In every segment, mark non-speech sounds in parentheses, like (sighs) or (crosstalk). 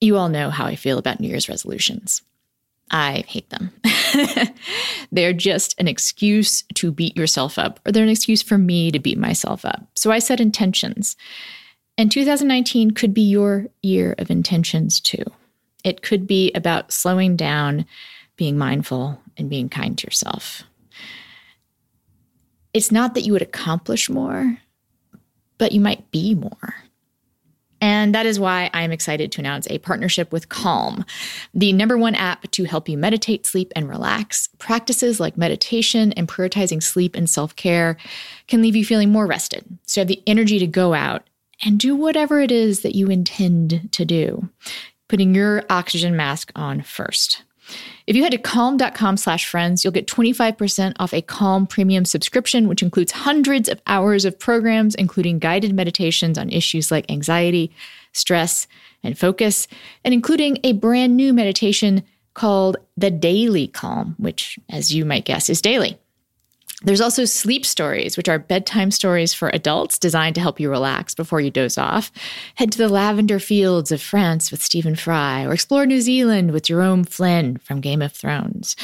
You all know how I feel about New Year's resolutions. I hate them. (laughs) they're just an excuse to beat yourself up, or they're an excuse for me to beat myself up. So I set intentions. And 2019 could be your year of intentions too. It could be about slowing down, being mindful, and being kind to yourself. It's not that you would accomplish more, but you might be more. And that is why I am excited to announce a partnership with Calm, the number one app to help you meditate, sleep, and relax. Practices like meditation and prioritizing sleep and self care can leave you feeling more rested. So you have the energy to go out and do whatever it is that you intend to do, putting your oxygen mask on first. If you head to calm.com slash friends, you'll get 25% off a Calm premium subscription, which includes hundreds of hours of programs, including guided meditations on issues like anxiety, stress, and focus, and including a brand new meditation called the Daily Calm, which, as you might guess, is daily. There's also sleep stories, which are bedtime stories for adults designed to help you relax before you doze off. Head to the lavender fields of France with Stephen Fry, or explore New Zealand with Jerome Flynn from Game of Thrones.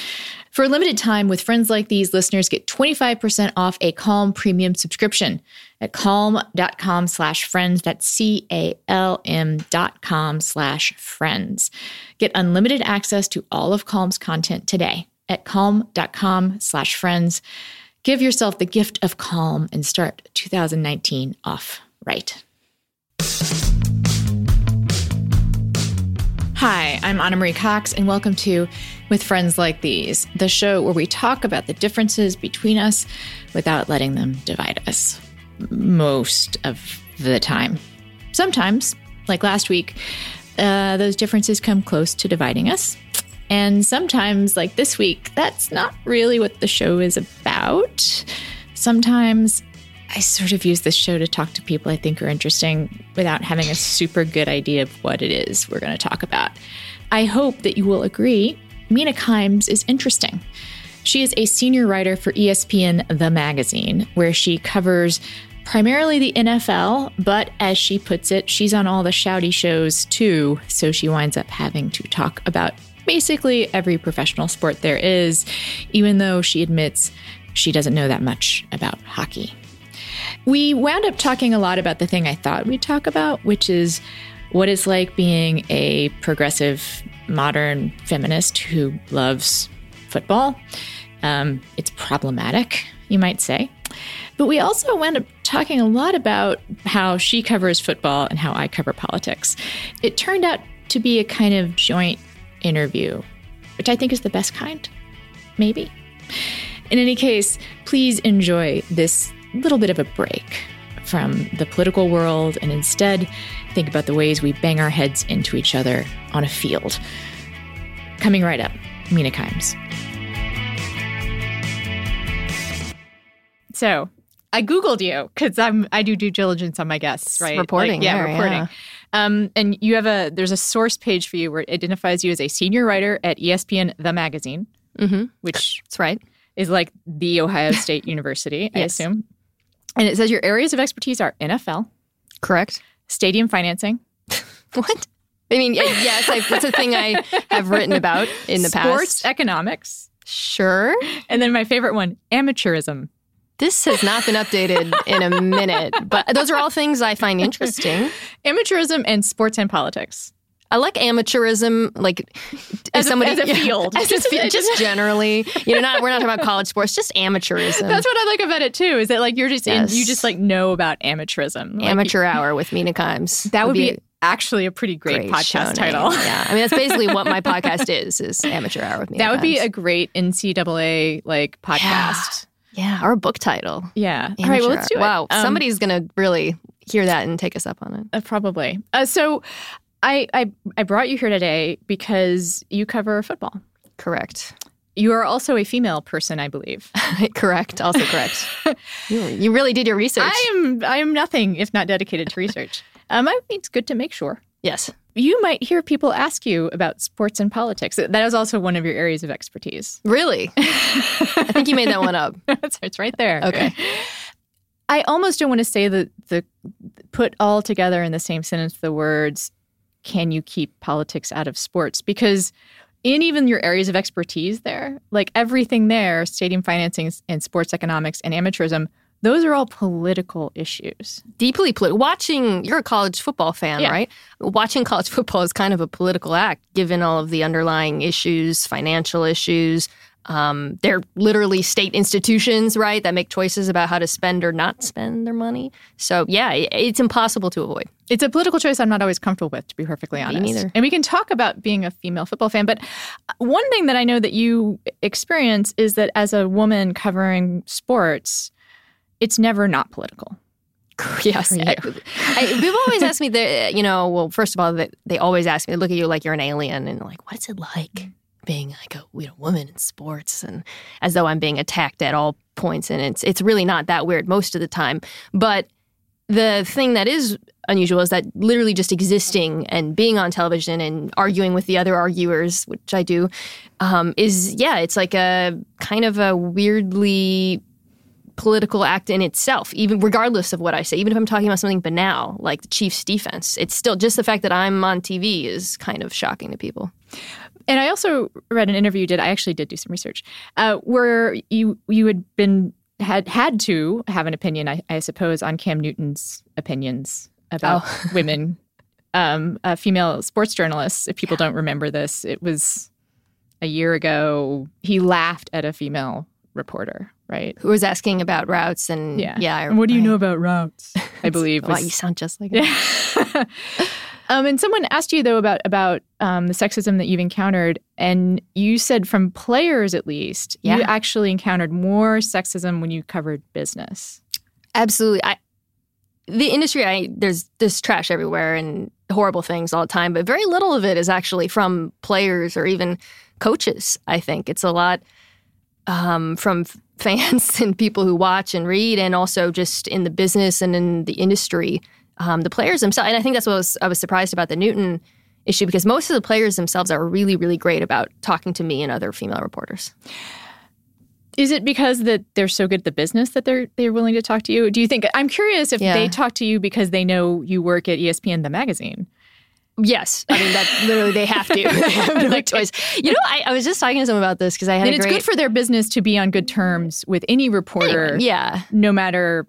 For a limited time, with friends like these, listeners get 25% off a Calm premium subscription at calm.com slash friends. That's C-A-L-M dot com slash friends. Get unlimited access to all of Calm's content today at calm.com slash friends. Give yourself the gift of calm and start 2019 off right. Hi, I'm Ana Marie Cox, and welcome to With Friends Like These, the show where we talk about the differences between us without letting them divide us. Most of the time. Sometimes, like last week, uh, those differences come close to dividing us. And sometimes, like this week, that's not really what the show is about. Sometimes I sort of use this show to talk to people I think are interesting without having a super good idea of what it is we're going to talk about. I hope that you will agree Mina Kimes is interesting. She is a senior writer for ESPN The Magazine, where she covers primarily the NFL, but as she puts it, she's on all the shouty shows too, so she winds up having to talk about basically every professional sport there is, even though she admits she doesn't know that much about hockey. We wound up talking a lot about the thing I thought we'd talk about, which is what it's like being a progressive, modern feminist who loves football. Um, it's problematic, you might say. But we also wound up talking a lot about how she covers football and how I cover politics. It turned out to be a kind of joint interview, which I think is the best kind, maybe. In any case, please enjoy this little bit of a break from the political world and instead think about the ways we bang our heads into each other on a field. Coming right up, Mina Kimes. So, I googled you because I'm I do due diligence on my guests, right? Reporting, like, yeah, there, reporting. yeah. Um, and you have a there's a source page for you where it identifies you as a senior writer at ESPN The Magazine, Mm-hmm. which That's right. is like the Ohio State (laughs) University, I Yes. assume. And it says your areas of expertise are NFL, Correct. stadium financing, (laughs) What? I mean, yes, I, that's a thing I have written about in the sports past. Sports economics, Sure. and then my favorite one, amateurism. This has not been updated in a minute, but those are all things I find interesting. Amateurism and sports and politics. I like amateurism, like as, somebody, a, as a field, as just, a, (laughs) just generally. You know, not we're not talking about college sports, just amateurism. That's what I like about it too. Is that like you're just yes. in, you just like know about amateurism, like amateur hour with Mina Kimes. That would, be, be actually a pretty great, great podcast title. yeah, I mean that's basically what my podcast is: is amateur hour with (laughs) Mina. That would Kimes. be a great NCAA like podcast. Yeah, yeah our book title. Yeah. Amateur All right, well let's do it. Wow, um, somebody's gonna really hear that and take us up on it. Uh, probably. Uh, so I, I I brought you here today because you cover football. Correct. You are also a female person, I believe. (laughs) correct. Also correct. (laughs) you, you, really did your research. I am I am nothing if not dedicated to research. (laughs) Um, I think it's good to make sure. Yes. You might hear people ask you about sports and politics. That is also one of your areas of expertise. Really? (laughs) I think you made that one up. (laughs) it's right there. Okay. I almost don't want to say the the put all together in the same sentence the words can you keep politics out of sports? Because in even your areas of expertise there, like everything there, stadium financing and sports economics and amateurism, those are all political issues. Deeply political. Watching, you're a college football fan, yeah. right? Watching college football is kind of a political act, given all of the underlying issues, financial issues, um, they're literally state institutions, right, that make choices about how to spend or not spend their money. So, yeah, it's impossible to avoid. It's a political choice I'm not always comfortable with, to be perfectly honest. Me neither. And we can talk about being a female football fan, but one thing that I know that you experience is that as a woman covering sports, it's never not political. (laughs) Yes. I, I, people always ask me, that, you know, well, first of all, they, they always ask me, they look at you like you're an alien and like, what is it like? being like a you know, woman in sports and as though I'm being attacked at all points and it's it's really not that weird most of the time but the thing that is unusual is that literally just existing and being on television and arguing with the other arguers which I do um, is yeah it's like a kind of a weirdly political act in itself, even regardless of what I say, even if I'm talking about something banal like the Chiefs defense, it's still just the fact that I'm on TV is kind of shocking to people. And I also read an interview you did. I actually did do some research uh, where you you had been had had to have an opinion, I, I suppose, on Cam Newton's opinions about oh. (laughs) women, um, uh, female sports journalists. If people yeah. don't remember this, it was a year ago. He laughed at a female reporter, right? Who was asking about routes and yeah, yeah. and what do you know about routes? (laughs) I believe. wow, you sound just like (laughs) yeah. Um, and someone asked you though about about um, the sexism that you've encountered, and you said from players at least, yeah. you actually encountered more sexism when you covered business. Absolutely, I, the industry. I there's there's trash everywhere and horrible things all the time, but very little of it is actually from players or even coaches. I think it's a lot um, from fans (laughs) and people who watch and read, and also just in the business and in the industry um, the players themselves. And I think that's what was, I was surprised about the Newton issue because most of the players themselves are really, really great about talking to me and other female reporters. Is it because that they're so good at the business that they're they're willing to talk to you? Do you think I'm curious if yeah. they talk to you because they know you work at ESPN the magazine? Yes, I mean that literally they have to. (laughs) they have no choice. You know, I, I, was just talking to someone about this because I had. And it's great... good for their business to be on good terms with any reporter. Anyway, yeah, no matter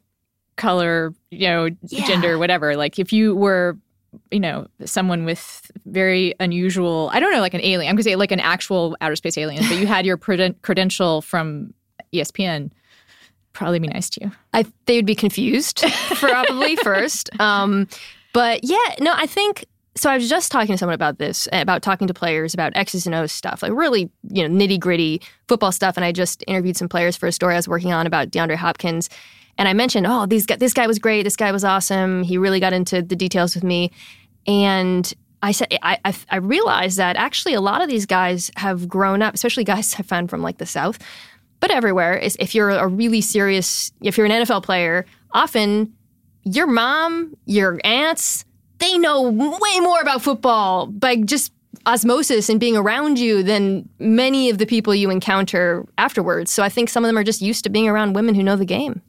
color, you know, yeah. gender, whatever. Like if you were, you know, someone with very unusual, I don't know, like an alien, I'm going to say like an actual outer space alien, but you had your creden- credential from ESPN, probably be nice to you. I they would be confused probably (laughs) first. Um, but yeah, no, I think so. I was just talking to someone about this, eh, about talking to players about X's and O's stuff, like really, you know, nitty gritty football stuff. And I just interviewed some players for a story I was working on about DeAndre Hopkins. And I mentioned, oh, these this guy was great. This guy was awesome. He really got into the details with me. And I said, I, I, I realized that actually a lot of these guys have grown up, especially guys (laughs) I found from like the South, but everywhere. If you're a really serious, if you're an NFL player, often your mom, your aunts, they know way more about football by just osmosis and being around you than many of the people you encounter afterwards. So I think some of them are just used to being around women who know the game.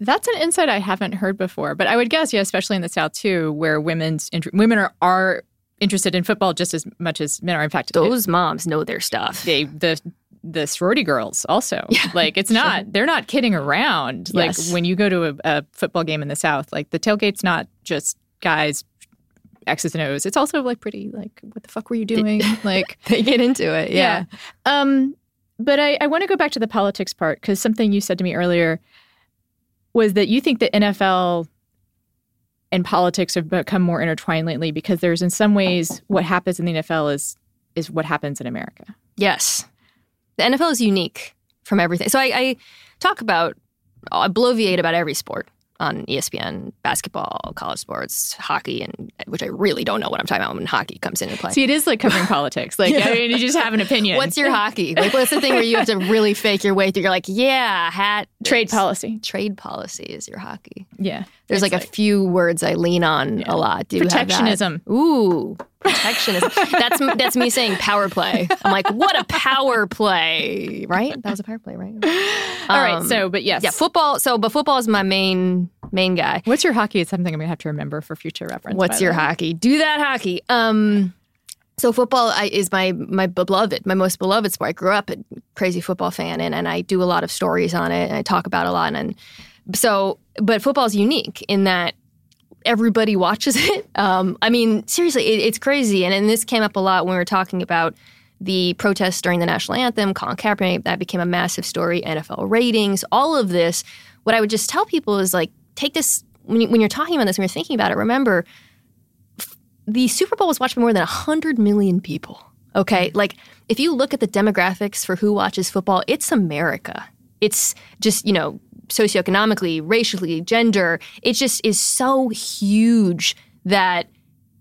That's an insight I haven't heard before, but I would guess, yeah, especially in the South too, where women's women are, are interested in football just as much as men are. In fact, those it, moms know their stuff. They the the sorority girls also. (laughs) Yeah, like it's not sure. they're not kidding around. Yes. Like when you go to a, a, football game in the South, like the tailgate's not just guys X's and O's. It's also like pretty like what the fuck were you doing? (laughs) like they get into it. Yeah. yeah. Um but I, I want to go back to the politics part because something you said to me earlier was that you think that NFL and politics have become more intertwined lately because there's in some ways what happens in the NFL is is what happens in America. Yes. The NFL is unique from everything. So I, I talk about I bloviate about every sport on ESPN, basketball, college sports, hockey, and which I really don't know what I'm talking about when hockey comes into play. See, it is like covering politics. Like, yeah. I mean, you just have an opinion. What's your hockey? Like, what's the thing where you have to really fake your way through? You're like, yeah, hat. (laughs) Trade policy. Trade policy is your hockey. Yeah. There's like, like, a few words I lean on yeah. a lot. Do Protectionism. Ooh, protectionism. that's that's me saying power play. I'm like, what a power play, right? That was a power play, right? All um, right. So, but yes, yeah, football. So, but football is my main main guy. What's your hockey? It's something I'm gonna have to remember for future reference. What's your hockey? Do that hockey. Um. So football I, is my my beloved, my most beloved sport. I grew up a crazy football fan, and, and I do a lot of stories on it, and I talk about a lot. And so, but football is unique in that everybody watches it. (laughs) Um, I mean, seriously, it, it's crazy. And, and this came up a lot when we were talking about the protests during the national anthem, Colin Kaepernick, that became a massive story, NFL ratings, all of this. What I would just tell people is like, take this, when, you, when you're talking about this, when you're thinking about it, remember f- the Super Bowl was watched by more than 100 million people. Okay. Like, if you look at the demographics for who watches football, it's America. It's just, you know, socioeconomically, racially, gender. It just is so huge that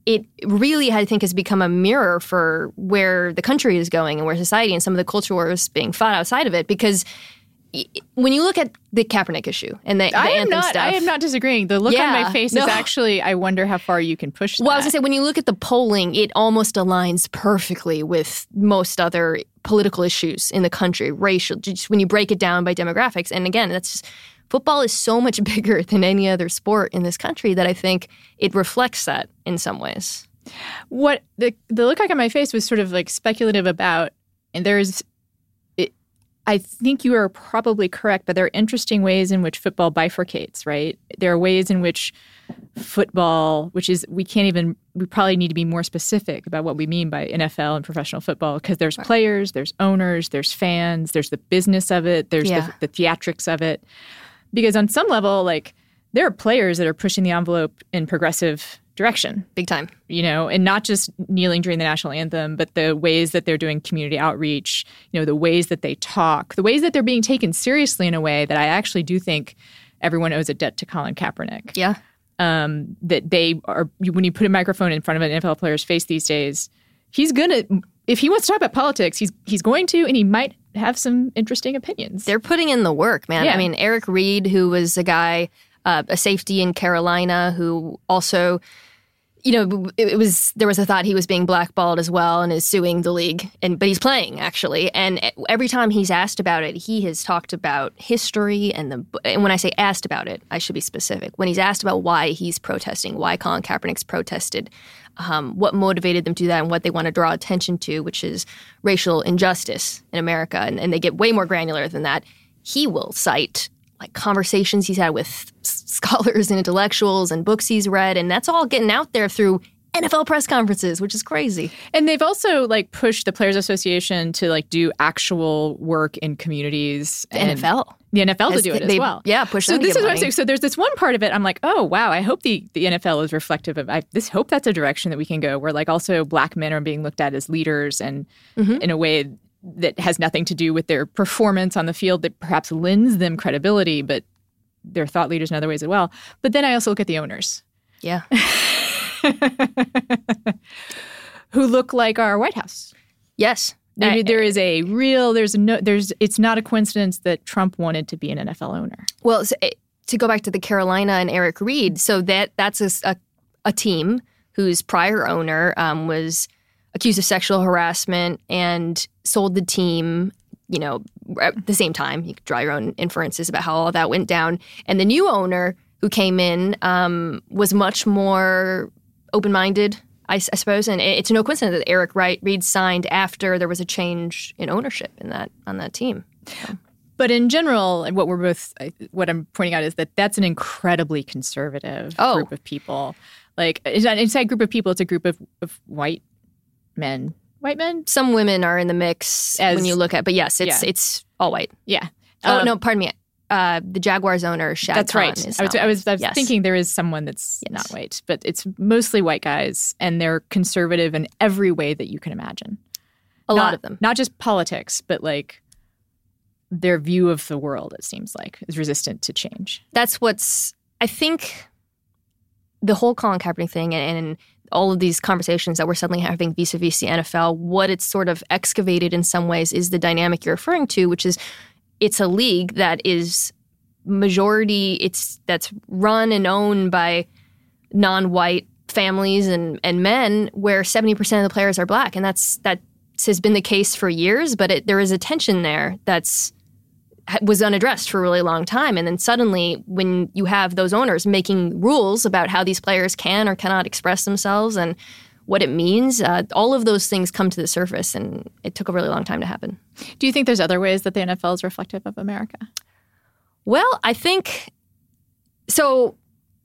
it really, I think, has become a mirror for where the country is going and where society and some of the culture wars being fought outside of it. Because when you look at the Kaepernick issue and the, the I am not, stuff, I am not disagreeing. The look yeah, on my face no. is actually, I wonder how far you can push. Well, that. I was gonna say when you look at the polling, it almost aligns perfectly with most other political issues in the country, racial. Just when you break it down by demographics, and again, that's just, football is so much (laughs) bigger than any other sport in this country that I think it reflects that in some ways. What the the look like on my face was sort of like speculative about, and there's I think you are probably correct, but there are interesting ways in which football bifurcates, right? There are ways in which football, which is, we can't even, we probably need to be more specific about what we mean by NFL and professional football because there's right. players, there's owners, there's fans, there's the business of it, there's yeah. the, the theatrics of it. Because on some level, like, there are players that are pushing the envelope in progressive direction. Big time. You know, and not just kneeling during the national anthem, but the ways that they're doing community outreach, you know, the ways that they talk, the ways that they're being taken seriously in a way that I actually do think everyone owes a debt to Colin Kaepernick. Yeah. Um, that they are, when you put a microphone in front of an NFL player's face these days, he's going to, if he wants to talk about politics, he's, he's going to, and he might have some interesting opinions. They're putting in the work, man. Yeah. I mean, Eric Reid who was a guy, uh, a safety in Carolina who also you know, it, was there was a thought he was being blackballed as well and is suing the league, and but he's playing actually. And every time he's asked about it, he has talked about history and the. And when I say asked about it, I should be specific. When he's asked about why he's protesting, why Colin Kaepernick's protested, um, what motivated them to do that, and what they want to draw attention to, which is racial injustice in America, and, and they get way more granular than that. He will cite like conversations he's had with scholars and intellectuals and books he's read, and that's all getting out there through NFL press conferences, which is crazy. And they've also like pushed the Players Association to like do actual work in communities. The NFL. The NFL to do it as well. Yeah, push. So this is money. what I'm saying. So there's this one part of it. I'm like, oh wow, I hope the the NFL is reflective of. I this hope that's a direction that we can go, where like also black men are being looked at as leaders and mm-hmm. in a way that has nothing to do with their performance on the field that perhaps lends them credibility, but they're thought leaders in other ways as well. But then I also look at the owners. Yeah. (laughs) who look like our White House. Yes. There, there is a real there's no there's it's not a coincidence that Trump wanted to be an NFL owner. Well, so, eh, to go back to the Carolina and Eric Reid, so that that's a, a, a team whose prior owner um, was accused of sexual harassment and sold the team you know at the same time you could draw your own inferences about how all that went down and the new owner who came in um, was much more open-minded I suppose, and it- it's no coincidence that Eric Wright Reid signed after there was a change in ownership in that on that team. But in general, and what we're both, what I'm pointing out is that that's an incredibly conservative Oh. group of people. Like, it's not inside group of people, it's a group of, of white men. White men? Some women are in the mix As- when you look at, but yes, it's Yeah. it's all white. Yeah. Oh Um, no, pardon me. Uh, the Jaguars owner Shad That's Khan right. I was, I was, I was Yes. thinking there is someone that's Yes. not white, but it's mostly white guys, and they're conservative in every way that you can imagine. a Not- lot of them. Not just politics, but like their view of the world, it seems like, is resistant to change. That's what's. I think the whole Colin Kaepernick thing and, and all of these conversations that we're suddenly having vis-a-vis the NFL, what it's sort of excavated in some ways is the dynamic you're referring to, which is it's a league that is majority. It's that's run and owned by non-white families and and men, where seventy percent of the players are black, and that's that has been the case for years. But it, there is a tension there that's ha- was unaddressed for a really long time. And then suddenly, when you have those owners making rules about how these players can or cannot express themselves and what it means, uh, all of those things come to the surface. And it took a really long time to happen. Do you think there's other ways that the NFL is reflective of America? Well, I think so.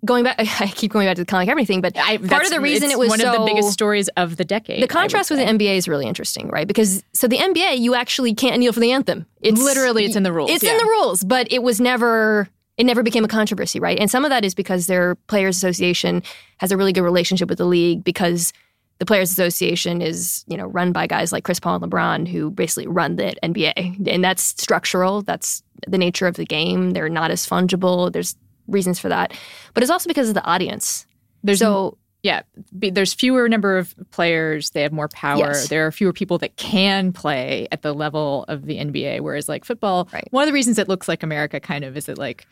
Going back, (laughs) I keep going back to the Colin Kaepernick thing, but part of the reason it was one so, of the biggest stories of the decade. The contrast with the NBA is really interesting, right? Because so the NBA, you actually can't kneel for the anthem. It's Literally, it's in the rules, It's in the rules, but it was never. It never became a controversy, right? And some of that is because their players' association has a really good relationship with the league because the players' association is, you know, run by guys like Chris Paul and LeBron who basically run the NBA, and that's structural. That's the nature of the game. They're not as fungible. There's reasons for that, but it's also because of the audience. There's So yeah, be- there's fewer number of players. They have more power. Yes. There are fewer people that can play at the level of the NBA. Whereas like football, Right. one of the reasons it looks like America kind of is that like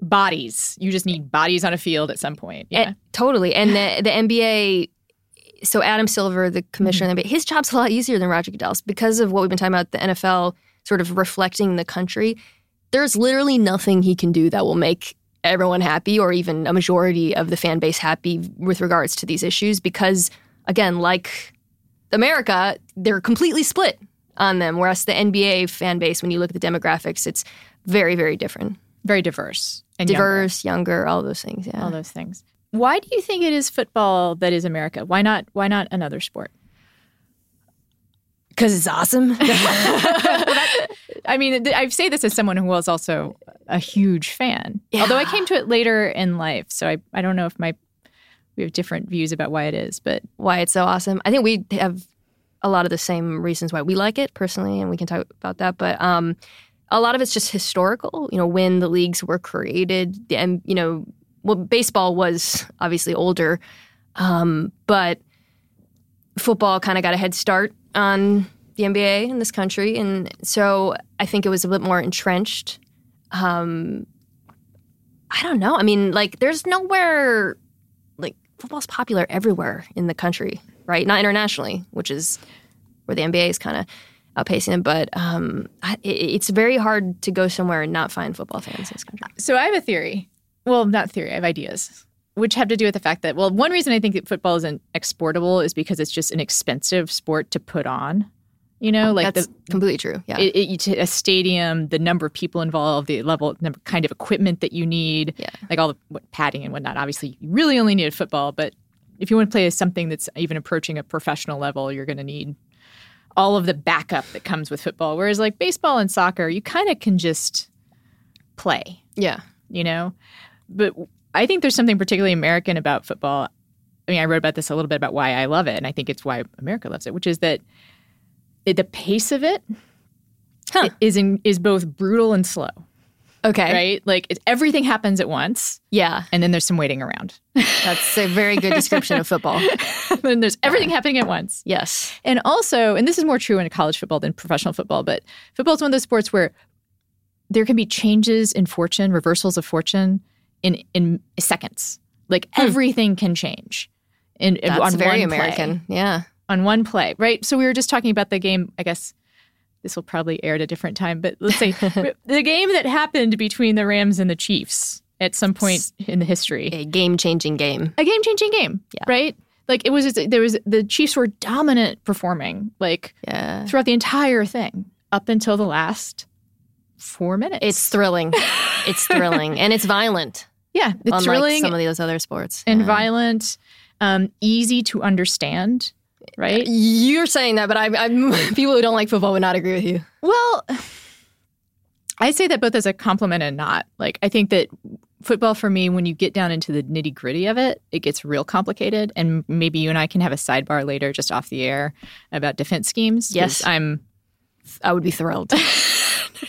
bodies. You just need bodies on a field at some point. Yeah. Eh, totally. And the, (sighs) the NBA, so Adam Silver, the commissioner of the NBA, his job's a lot easier than Roger Goodell's because of what we've been talking about, the NFL sort of reflecting the country. There's literally nothing he can do that will make everyone happy or even a majority of the fan base happy with regards to these issues because, again, like America, they're completely split on them. Whereas the NBA fan base, when you look at the demographics, it's very, very different. Very diverse and younger. Diverse, younger, all those things. Yeah. all those things. Why do you think it is football that is America? Why not? Why not another sport? Because it's awesome. (laughs) I mean, I say this as someone who was also a huge fan. Although I came to it later in life, so I, I don't know if my we have different views about why it is, but why it's so awesome. I think we have a lot of the same reasons why we like it personally, and we can talk about that. But um, a lot of it's just historical. You know, when the leagues were created, the- and you know, well, baseball was obviously older, um, but football kind of got a head start on the NBA in this country, and so I think it was a bit more entrenched. Um, I don't know. I mean, like, there's nowhere like football's popular everywhere in the country, right? Not internationally, which is where the NBA is kind of outpacing it. But um, I, it, it's very hard to go somewhere and not find football fans in this country. So I have a theory. Well, not theory. I have ideas, which have to do with the fact that well, one reason I think that football isn't exportable is because it's just an expensive sport to put on. You know, like That's the completely true. Yeah. it, it, a stadium, the number of people involved, the level, number, kind of equipment that you need, Yeah. like all the what, padding and whatnot. Obviously, you really only need a football, but if you want to play something that's even approaching a professional level, you're going to need all of the backup that comes with football. Whereas like baseball and soccer, you kind of can just play yeah. you know? But I think there's something particularly American about football. I mean, I wrote about this a little bit about why I love it, and I think it's why America loves it, which is that it, the pace of it Huh. is in, is both brutal and slow, Okay. right? Like it's, everything happens at once, Yeah. and then there's some waiting around. (laughs) That's a very good description of football. (laughs) then there's everything happening at once. Yes. And also, and this is more true in college football than professional football, but football is one of those sports where there can be changes in fortune, reversals of fortune in in seconds. Like everything can change. In, Hmm. That's on very one play. American. Yeah. on one play, right? So we were just talking about the game. I guess this will probably air at a different time, but let's say (laughs) the game that happened between the Rams and the Chiefs at some point in the history A game changing game. a game changing game, Yeah. right? Like it was there was the Chiefs were dominant performing like Yeah. throughout the entire thing up until the last 4 minutes. It's thrilling. (laughs) it's thrilling. And it's violent. Yeah, it's unlike thrilling some of those other sports. and Yeah. violent, um easy to understand, right? You're saying that, but I, I'm (laughs) people who don't like football would not agree with you. Well, I say that both as a compliment and not. Like, I think that football for me, when you get down into the nitty gritty of it, it gets real complicated. And maybe you and I can have a sidebar later, just off the air, about defense schemes. Yes. I'm. I would be thrilled. (laughs)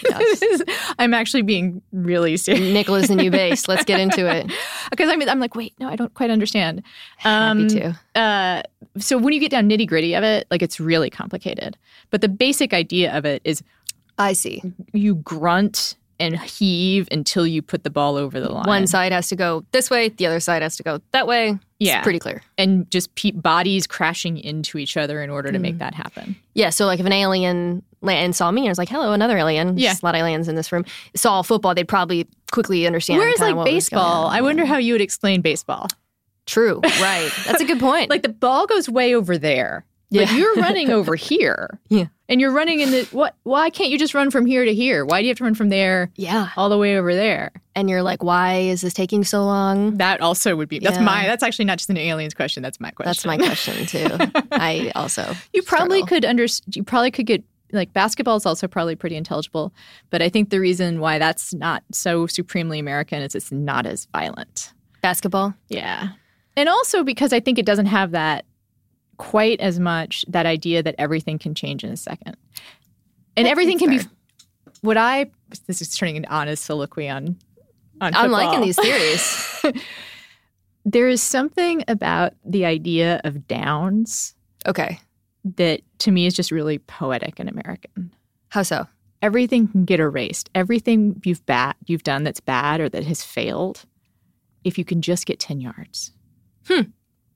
(laughs) I'm actually being really serious Nicholas and you base. Let's get into it. (laughs) because I'm, I'm like, wait, no, I don't quite understand. Happy Um, to. uh, so when you get down nitty gritty of it, like it's really complicated. But the basic idea of it is I see. you grunt and heave until you put the ball over the line. One side has to go this way, the other side has to go that way. Yeah. It's pretty clear. and just pe- bodies crashing into each other in order to make that happen. Yeah, so like if an alien and saw me and was like, "Hello, another alien." Yeah. There's a lot of aliens in this room. Saw football, they'd probably quickly understand. Whereas like what was going baseball. I wonder how you would explain baseball. True, (laughs) right? That's a good point. Like the ball goes way over there, but Yeah. you're running (laughs) over here. Yeah. And you're running in the what why can't you just run from here to here? Why do you have to run from there yeah, all the way over there? and you're like, "Why is this taking so long?" That also would be that's Yeah. my that's actually not just an aliens question, that's my question. That's my question too. (laughs) I also You probably struggle. could under you probably could get like basketball is also probably pretty intelligible, but I think the reason why that's not so supremely American is it's not as violent. basketball. Yeah. And also because I think it doesn't have that quite as much that idea that everything can change in a second. And That- everything can that's be what I this is turning into honest soliloquy on on I'm liking these theories. (laughs) there is something about the idea of downs Okay, that to me is just really poetic and American. how so? Everything can get erased. Everything you've bad you've done that's bad or that has failed, if you can just get 10 yards. Hmm.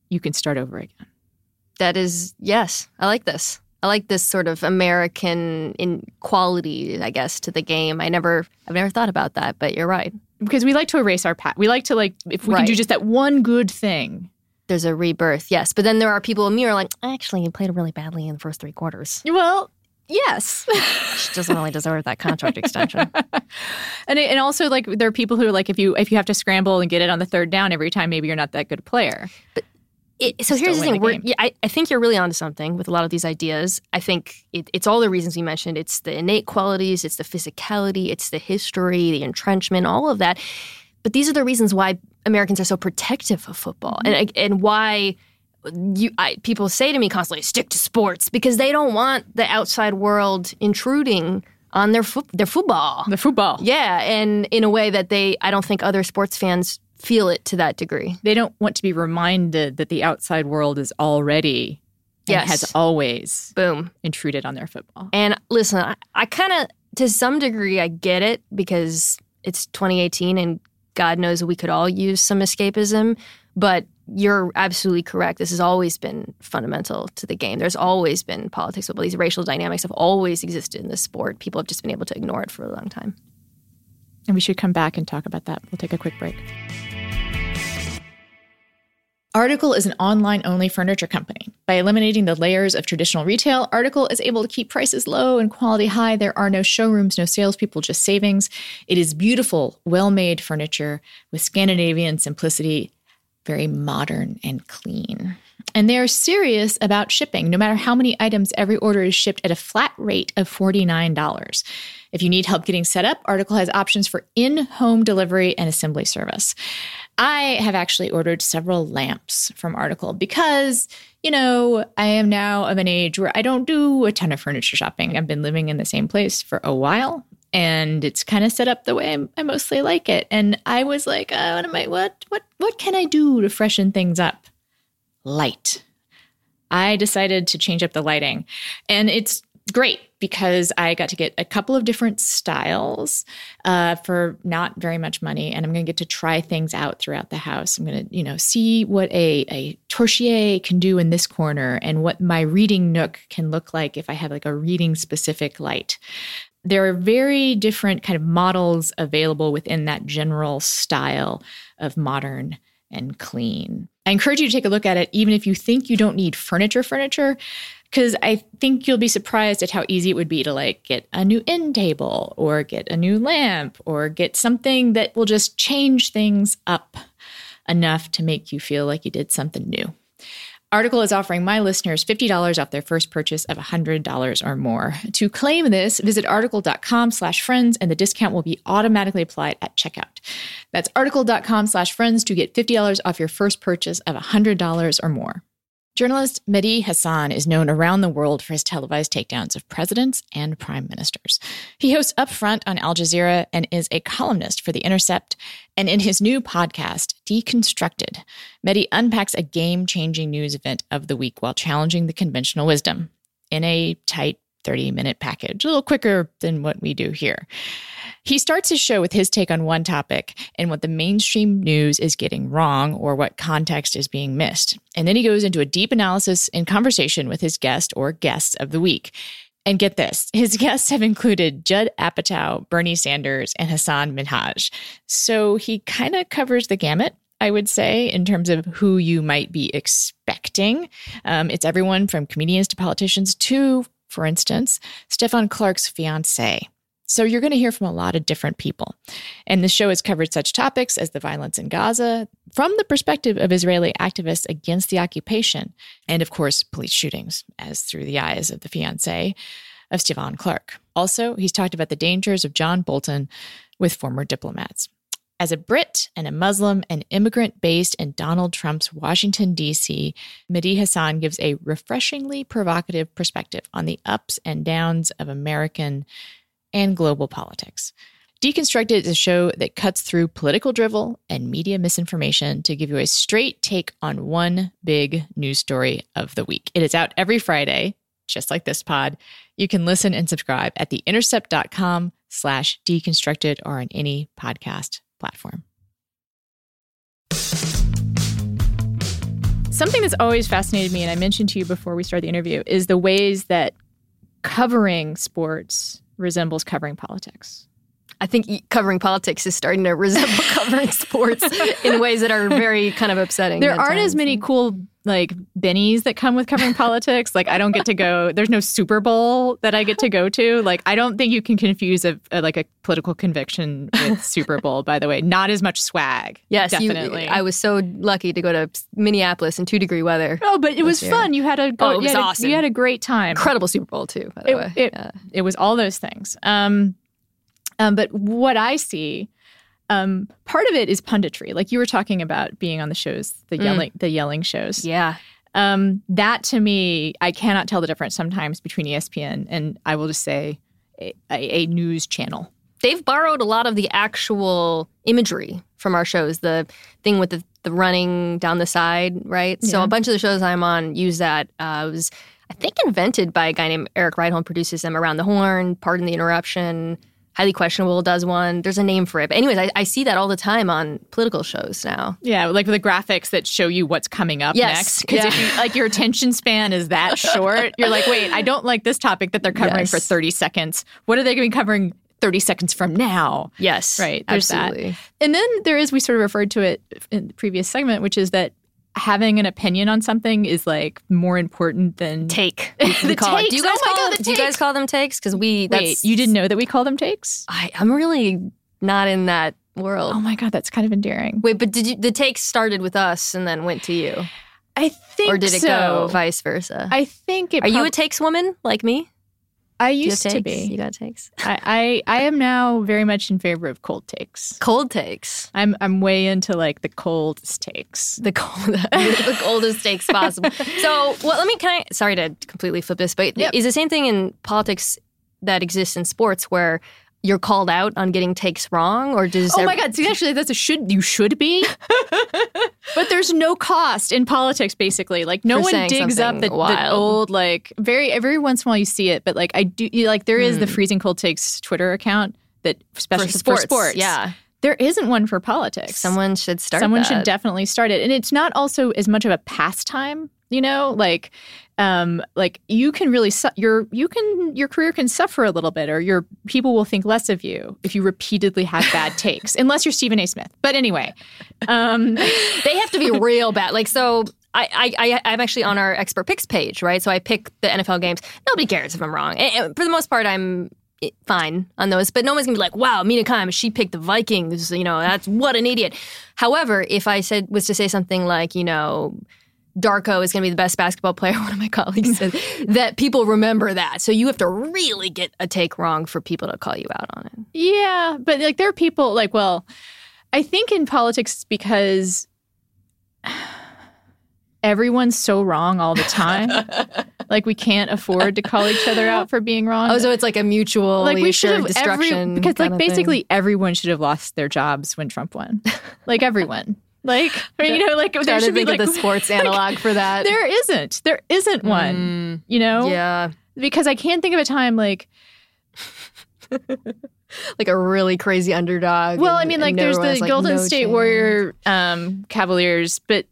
You can start over again. That is yes, I like this. I like this sort of American in quality, I guess, to the game. I never, I've never thought about that, but you're right. because we like to erase our past. We like to like if we can do just that one good thing. There's a rebirth, yes, but then there are people in me who are like, actually, you played really badly in the first three quarters. Well, yes, (laughs) She doesn't really deserve that contract extension. (laughs) and it, and also like there are people who are like if you if you have to scramble and get it on the third down every time, maybe you're not that good a player. It, so here's the thing. the yeah, I, I think you're really onto something with a lot of these ideas. I think it, it's all the reasons we mentioned. It's the innate qualities, it's the physicality, it's the history, the entrenchment, all of that. But these are the reasons why Americans are so protective of football, and mm-hmm. and why you I, people say to me constantly, "Stick to sports," because they don't want the outside world intruding on their foot their football. The football. Yeah, and in a way that they, I don't think other sports fans feel it to that degree. They don't want to be reminded that the outside world is already and Yes. has always Boom. intruded on their football. And listen, I, I kind of, to some degree, I get it because it's 2018 and God knows we could all use some escapism. But you're absolutely correct. This has always been fundamental to the game. There's always been politics. Football. These racial dynamics have always existed in the sport. People have just been able to ignore it for a long time. And we should come back and talk about that. We'll take a quick break. Article is an online only furniture company. By eliminating the layers of traditional retail, Article is able to keep prices low and quality high. There are no showrooms, no salespeople, just savings. It is beautiful, well made furniture with Scandinavian simplicity, very modern and clean. And they are serious about shipping. No matter how many items, every order is shipped at a flat rate of $49. If you need help getting set up, Article has options for in home delivery and assembly service. I have actually ordered several lamps from Article because, you know, I am now of an age where I don't do a ton of furniture shopping. I've been living in the same place for a while and it's kind of set up the way I, mostly like it. And I was like, uh, what am I what what what can I do to freshen things up? Light. I decided to change up the lighting. And it's great because I got to get a couple of different styles uh, for not very much money. And I'm going to get to try things out throughout the house. I'm going to, you know, see what a, a torchiere can do in this corner and what my reading nook can look like if I have like a reading specific light. There are very different kind of models available within that general style of modern and clean. I encourage you to take a look at it, even if you think you don't need furniture, furniture, because I think you'll be surprised at how easy it would be to like get a new end table or get a new lamp or get something that will just change things up enough to make you feel like you did something new. Article is offering my listeners $50 off their first purchase of $100 or more. To claim this, visit article.com slash friends and the discount will be automatically applied at checkout. That's article.com slash friends to get $50 off your first purchase of $100 or more. Journalist Mehdi Hasan is known around the world for his televised takedowns of presidents and prime ministers. He hosts Upfront on Al Jazeera and is a columnist for The Intercept. And in his new podcast, Deconstructed, Mehdi unpacks a game changing news event of the week while challenging the conventional wisdom in a tight 30 minute package, a little quicker than what we do here. He starts his show with his take on one topic and what the mainstream news is getting wrong or what context is being missed. And then he goes into a deep analysis and conversation with his guest or guests of the week. And get this, his (laughs) guests have included Judd Apatow, Bernie Sanders, and Hasan Minhaj. So he kind of covers the gamut I would say, in terms of who you might be expecting. Um, it's everyone from comedians to politicians to, for instance, Stephon Clark's fiance. So you're going to hear from a lot of different people. And the show has covered such topics as the violence in Gaza from the perspective of Israeli activists against the occupation, and of course, police shootings, as through the eyes of the fiance of Stephon Clark. Also, he's talked about the dangers of John Bolton with former diplomats. As a Brit and a Muslim and immigrant based in Donald Trump's Washington, D.C., Mehdi Hasan gives a refreshingly provocative perspective on the ups and downs of American and global politics. Deconstructed is a show that cuts through political drivel and media misinformation to give you a straight take on one big news story of the week. It is out every Friday, just like this pod. You can listen and subscribe at theintercept.com slash deconstructed or on any podcast platform. Something that's always fascinated me, and I mentioned to you before we started the interview, is the ways that covering sports resembles covering politics. I think covering politics is starting to resemble (laughs) covering sports in ways that are very kind of upsetting. There aren't times. as many cool like bennies that come with covering (laughs) politics. Like I don't get to go. There's no Super Bowl that I get to go to. Like I don't think you can confuse a, a like a political conviction with Super (laughs) Bowl. By the way, not as much swag. Yes, definitely. You, I was so lucky to go to Minneapolis in two degree weather. Oh, but it was year. fun. You had a oh, it was you awesome. A, you had a great time. Incredible Super Bowl too. By the it, way, it, yeah. it was all those things. Um, um, but what I see, um, part of it is punditry. Like you were talking about being on the shows, the mm. yelling, the yelling shows. Yeah. Um, that to me, I cannot tell the difference sometimes between ESPN and I will just say a, a, a news channel. They've borrowed a lot of the actual imagery from our shows. The thing with the, the running down the side, right? Yeah. So a bunch of the shows I'm on use that. Uh, was I think invented by a guy named Erik Rydholm. Produces them around the horn. Pardon the interruption. Highly Questionable does one. There's a name for it. But anyways, I, I, see that all the time on political shows now. Yeah, like the graphics that show you what's coming up yes. next. Because yeah. if you like your attention span is that (laughs) short, you're like, wait, I don't like this topic that they're covering yes. for 30 seconds. What are they going to be covering 30 seconds from now? Yes. Right. Absolutely. that. And then there is, we sort of referred to it in the previous segment, which is that having an opinion on something is like more important than take. (laughs) the takes. Do you guys oh call God, them, Do you guys call them takes? Because we wait, you didn't know that we call them takes. I, I'm really not in that world. Oh my God, that's kind of endearing. Wait, but did you the takes started with us and then went to you? I think, or did it so. go vice versa? I think it. Are prob- you a takes woman like me? I used to be. You got takes. I, I, I am now very much in favor of cold takes. Cold takes. I'm I'm way into like the coldest takes. The cold (laughs) the coldest takes possible. (laughs) So well let me can I sorry to completely flip this, but yep. is the same thing in politics that exists in sports where you're called out on getting takes wrong or does oh my god see actually that's a should you should be (laughs) but there's no cost in politics basically like no For one digs up the, the, old like very every once in a while you see it but like i do like there is mm. the hmm. freezing cold takes twitter account that especially for sports, for sports yeah there isn't one for politics. Someone should start. Someone that. should definitely start it, and it's not also as much of a pastime You know, like um like you can really su- your you can your career can suffer a little bit or your people will think less of you if you repeatedly have bad (laughs) takes unless you're Stephen A Smith. But anyway, um they have to be real bad. Like so I, I, I'm actually on our expert picks page, right? So I pick the NFL games. Nobody cares if I'm wrong. And for the most part, I'm eh, fine on those. But no one's gonna be like, "Wow, Mina Kimes, she picked the Vikings." You know, that's what an idiot. However, if I said was to say something like, you know. Darko is going to be the best basketball player. (laughs) One of my colleagues said that people remember that. So you have to really get a take wrong for people to call you out on it. Yeah, but like there are people like, well, I think in politics because (sighs) everyone's so wrong all the time. (laughs) like we can't afford to call each other out for being wrong. Oh, so it's like a mutual like we should have destruction every, because like basically everyone should have lost their jobs when Trump won. like everyone. Like mean, you know, like there should be like the sports (laughs) analog for that. There isn't. There isn't one. You know? yeah, Because I can't think of a time like (laughs) like a really crazy underdog. well, and- I mean, like there's the like, Golden no State chance. Warrior um, Cavaliers, but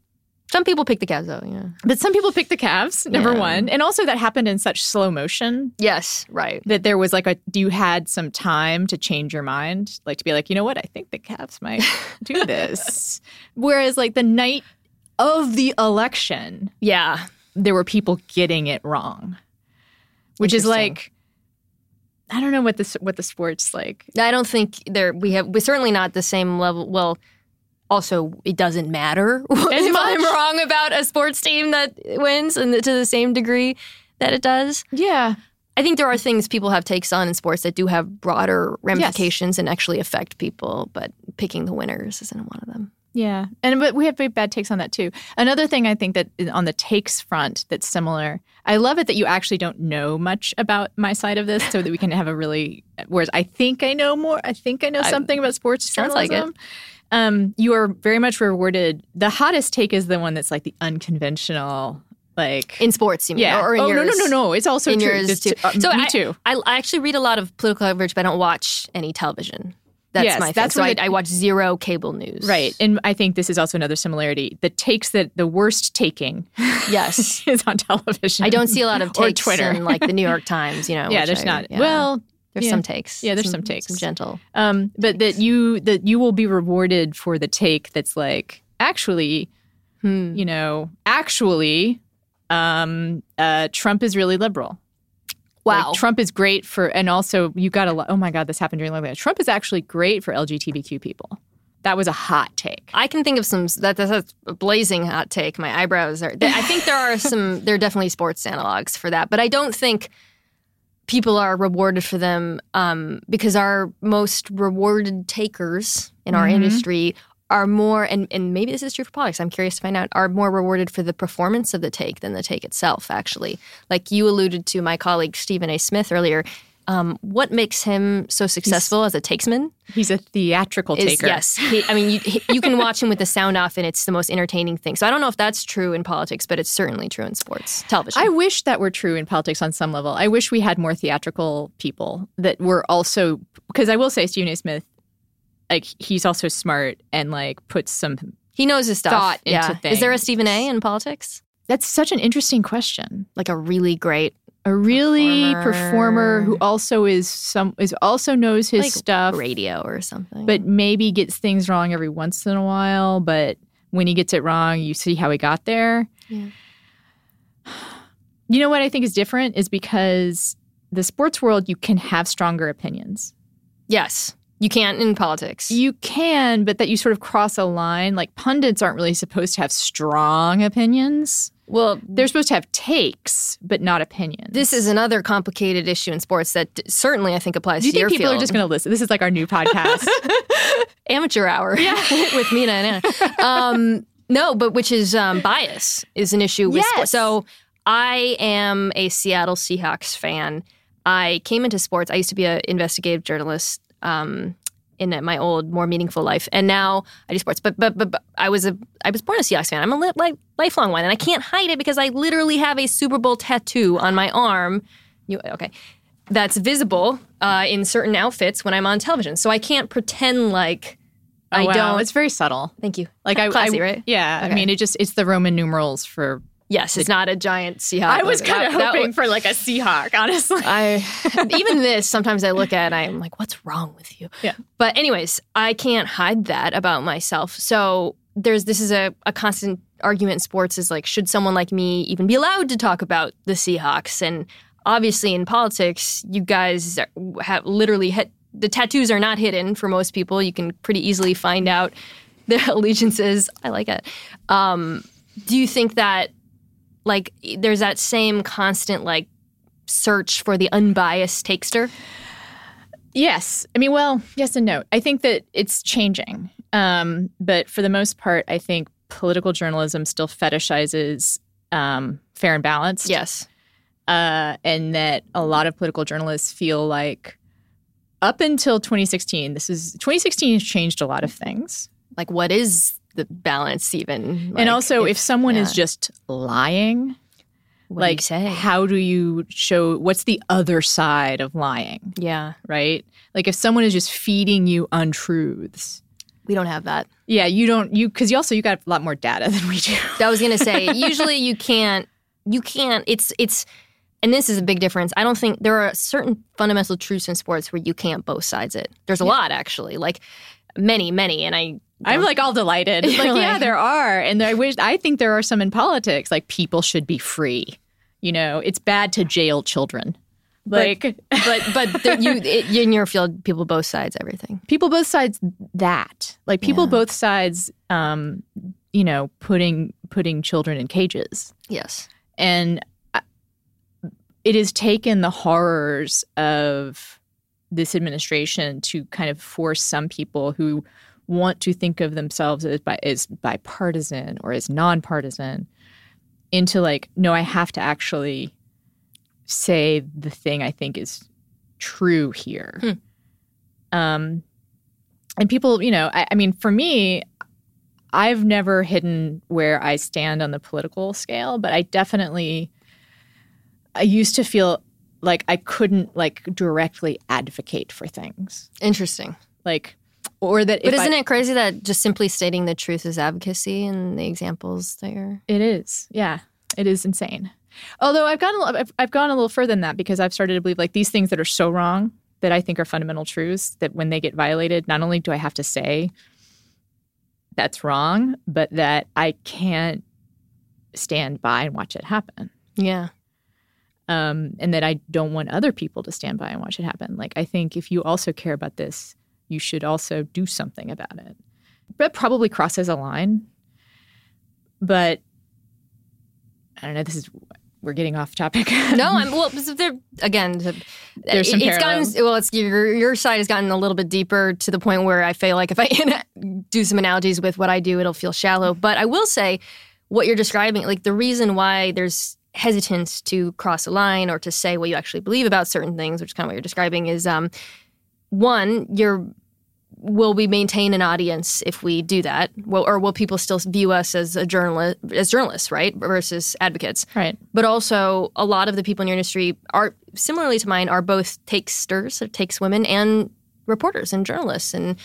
Some people pick the Cavs though. Yeah. but some people pick the Cavs, number Yeah. one, and also that happened in such slow motion Yes. Right. that there was like a you had some time to change your mind, like to be like, you know what, I think the Cavs might do (laughs) this. Whereas like the night of the election, Yeah. there were people getting it wrong, which is like. I don't know what this what the sports like. I don't think there we have. We're certainly not the same level. Well. Also, it doesn't matter (laughs) if much. I'm wrong about a sports team that wins, and to the same degree that it does. Yeah, I think there are things people have takes on in sports that do have broader ramifications and actually affect people, but picking the winners isn't one of them. Yeah, and but we have very bad takes on that too. Another thing I think that on the takes front that's similar. I love it that you actually don't know much about my side of this, so that we can have a really. Whereas I think I know more. I think I know (laughs) something about sports sounds like it. Um, you are very much rewarded. The hottest take is the one that's like the unconventional, like In sports, you mean? yeah. Or, or in oh no, no, no, no! It's also in true. yours It's too. uh, so me I, too. I, I actually read a lot of political coverage, but I don't watch any television. That's Yes, my thing. that's so I, it- I watch zero cable news. Right, and I think this is also another similarity. The takes that the worst taking Yes. (laughs) is on television. I don't see a lot of or takes Twitter. in like the New York (laughs) Times. You know. yeah, there's I- not. yeah. Well, there's yeah. some takes. Yeah, there's some takes. Some gentle. um, but that you that you will be rewarded for the take that's like actually, Hmm. you know, actually, um, uh, Trump is really liberal. Wow. Like, Trump is great for, and also you got a lot. Oh my God, this happened during the Trump is actually great for LGBTQ people. That was a hot take. I can think of some that that's a blazing hot take. My eyebrows are. I think there are (laughs) some. There are definitely sports analogs for that, but I don't think people are rewarded for them um, because our most rewarded takers in our Mm-hmm. industry are more, and and maybe this is true for politics. I'm curious to find out. Are more rewarded for the performance of the take than the take itself. Actually, like you alluded to, my colleague Stephen A. Smith earlier. Um, what makes him so successful as a takesman? He's a theatrical is taker. yes. He, I mean, you, he- you can watch him with the sound off, and it's the most entertaining thing. So I don't know if that's true in politics, but it's certainly true in sports television. I wish that were true in politics on some level. I wish we had more theatrical people that were also because I will say Stephen A. Smith, like he's also smart and like puts some. he knows his stuff. thought into yeah. Is there a. Stephen A. in politics? That's such an interesting question. Like a really great A really Performer. performer, who also is some is also knows his like stuff, radio or something. but maybe gets things wrong every once in a while. But when he gets it wrong, you see how he got there. Yeah. You know what I think is different is because the sports world you can have stronger opinions. yes, you can't in politics. You can, but that you sort of cross a line. Like pundits aren't really supposed to have strong opinions. Well, They're supposed to have takes, but not opinions. this is another complicated issue in sports that d- certainly I think applies Do you to your think people field. are just going to listen? This is like our new podcast. (laughs) amateur hour (laughs) with Mina and Ana. Um, no, but which is um, bias is an issue with Yes. sports. So I am a Seattle Seahawks fan. I came into sports. I used to be an investigative journalist um, in my old, more meaningful life, and now I do sports. But but but, but I was a I was born a Seahawks fan. I'm a li- li- lifelong one, and I can't hide it because I literally have a Super Bowl tattoo on my arm. You okay? That's visible uh, in certain outfits when I'm on television. So I can't pretend like I Oh, wow. don't. It's very subtle. Thank you. Like I, classy, I- right? Yeah. I mean, it just it's the Roman numerals for Yes, it's not a giant Seahawk. I was kind of That- that hoping for like a Seahawk, honestly. I (laughs) (laughs) even this sometimes I look at it, I'm like, what's wrong with you? Yeah. But anyways, I can't hide that about myself. So there's this is a, a constant argument in sports is like, should someone like me even be allowed to talk about the Seahawks? And obviously in politics, you guys have literally hit the tattoos are not hidden for most people. You can pretty easily find out their (laughs) allegiances. I like it. Um, do you think that like there's that same constant like search for the unbiased takester? Yes. I mean, well, yes and no. I think that it's changing. Um, but for the most part, I think political journalism still fetishizes um, fair and balanced. Yes. Uh, and that a lot of political journalists feel like up until 2016, this is 2016 has changed a lot of things. Like what is the balance even? and also, if, someone is just lying, what do like, say? how do you show what's the other side of lying? yeah, right? Like if someone is just feeding you untruths, we don't have that. yeah, you don't you because you also you got a lot more data (laughs) than we do. I was gonna say usually you can't you can't it's it's and this is a big difference. I don't think there are certain fundamental truths in sports where you can't both sides it. There's a lot actually, like many, many, and I I'm like all delighted. (laughs) Like, You're yeah, (laughs) there are, and I wish I think there are some in politics. Like people should be free. You know, it's bad to jail children. Like (laughs) but but the, you it, in your field, people both sides everything. people both sides that like people Yeah. both sides um you know putting putting children in cages Yes. and it has taken the horrors of this administration to kind of force some people who want to think of themselves as, bi- as bipartisan or as nonpartisan into like no i have to actually say the thing i think is true here. Um and people you know I, I mean for me i've never hidden where i stand on the political scale but i definitely i used to feel like i couldn't like directly advocate for things. Interesting. like or that But isn't I, it crazy that just simply stating the truth is advocacy and the examples there? it is yeah it is insane although i've gone a I've, I've gone a little further than that because i've started to believe like these things that are so wrong that i think are fundamental truths that when they get violated not only do i have to say that's wrong but that i can't stand by and watch it happen Yeah. um, and that I don't want other people to stand by and watch it happen. Like, I think if you also care about this, you should also do something about it. That probably crosses a line, but I don't know. This is we're getting off topic. (laughs) No, I'm (laughs) well. There again. the- There's some it's gotten parallels. well. It's your your side has gotten a little bit deeper to the point where I feel like if I (laughs) do some analogies with what I do, it'll feel shallow. But I will say, what you're describing, like the reason why there's hesitance to cross a line or to say what you actually believe about certain things, which is kind of what you're describing, is um, one, you're will we maintain an audience if we do that? Well, or will people still view us as a journalist as journalists, right, versus advocates? right. but also a lot of the people in your industry are similarly to mine are both takesters, or takes women, and reporters and journalists, and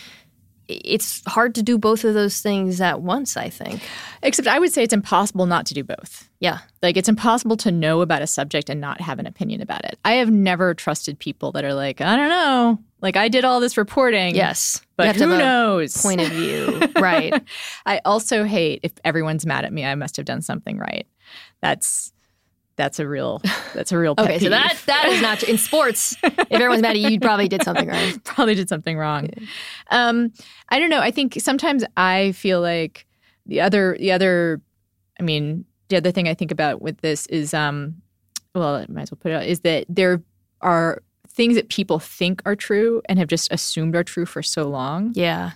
it's hard to do both of those things at once. I think. Except I would say it's impossible not to do both. Yeah. Like it's impossible to know about a subject and not have an opinion about it. I have never trusted people that are like, I don't know. Like I did all this reporting. Yes. But who knows? Point of view. (laughs) right. I also hate if everyone's mad at me, I must have done something right. That's that's a real that's a real pet Okay. So peeve. that that is not in sports. If everyone's mad at you, you probably did something right. (laughs) probably did something wrong. Um, I don't know. I think sometimes I feel like the other the other I mean, the other thing I think about with this is um well, I might as well put it out, is that there are things that people think are true and have just assumed are true for so long Yeah.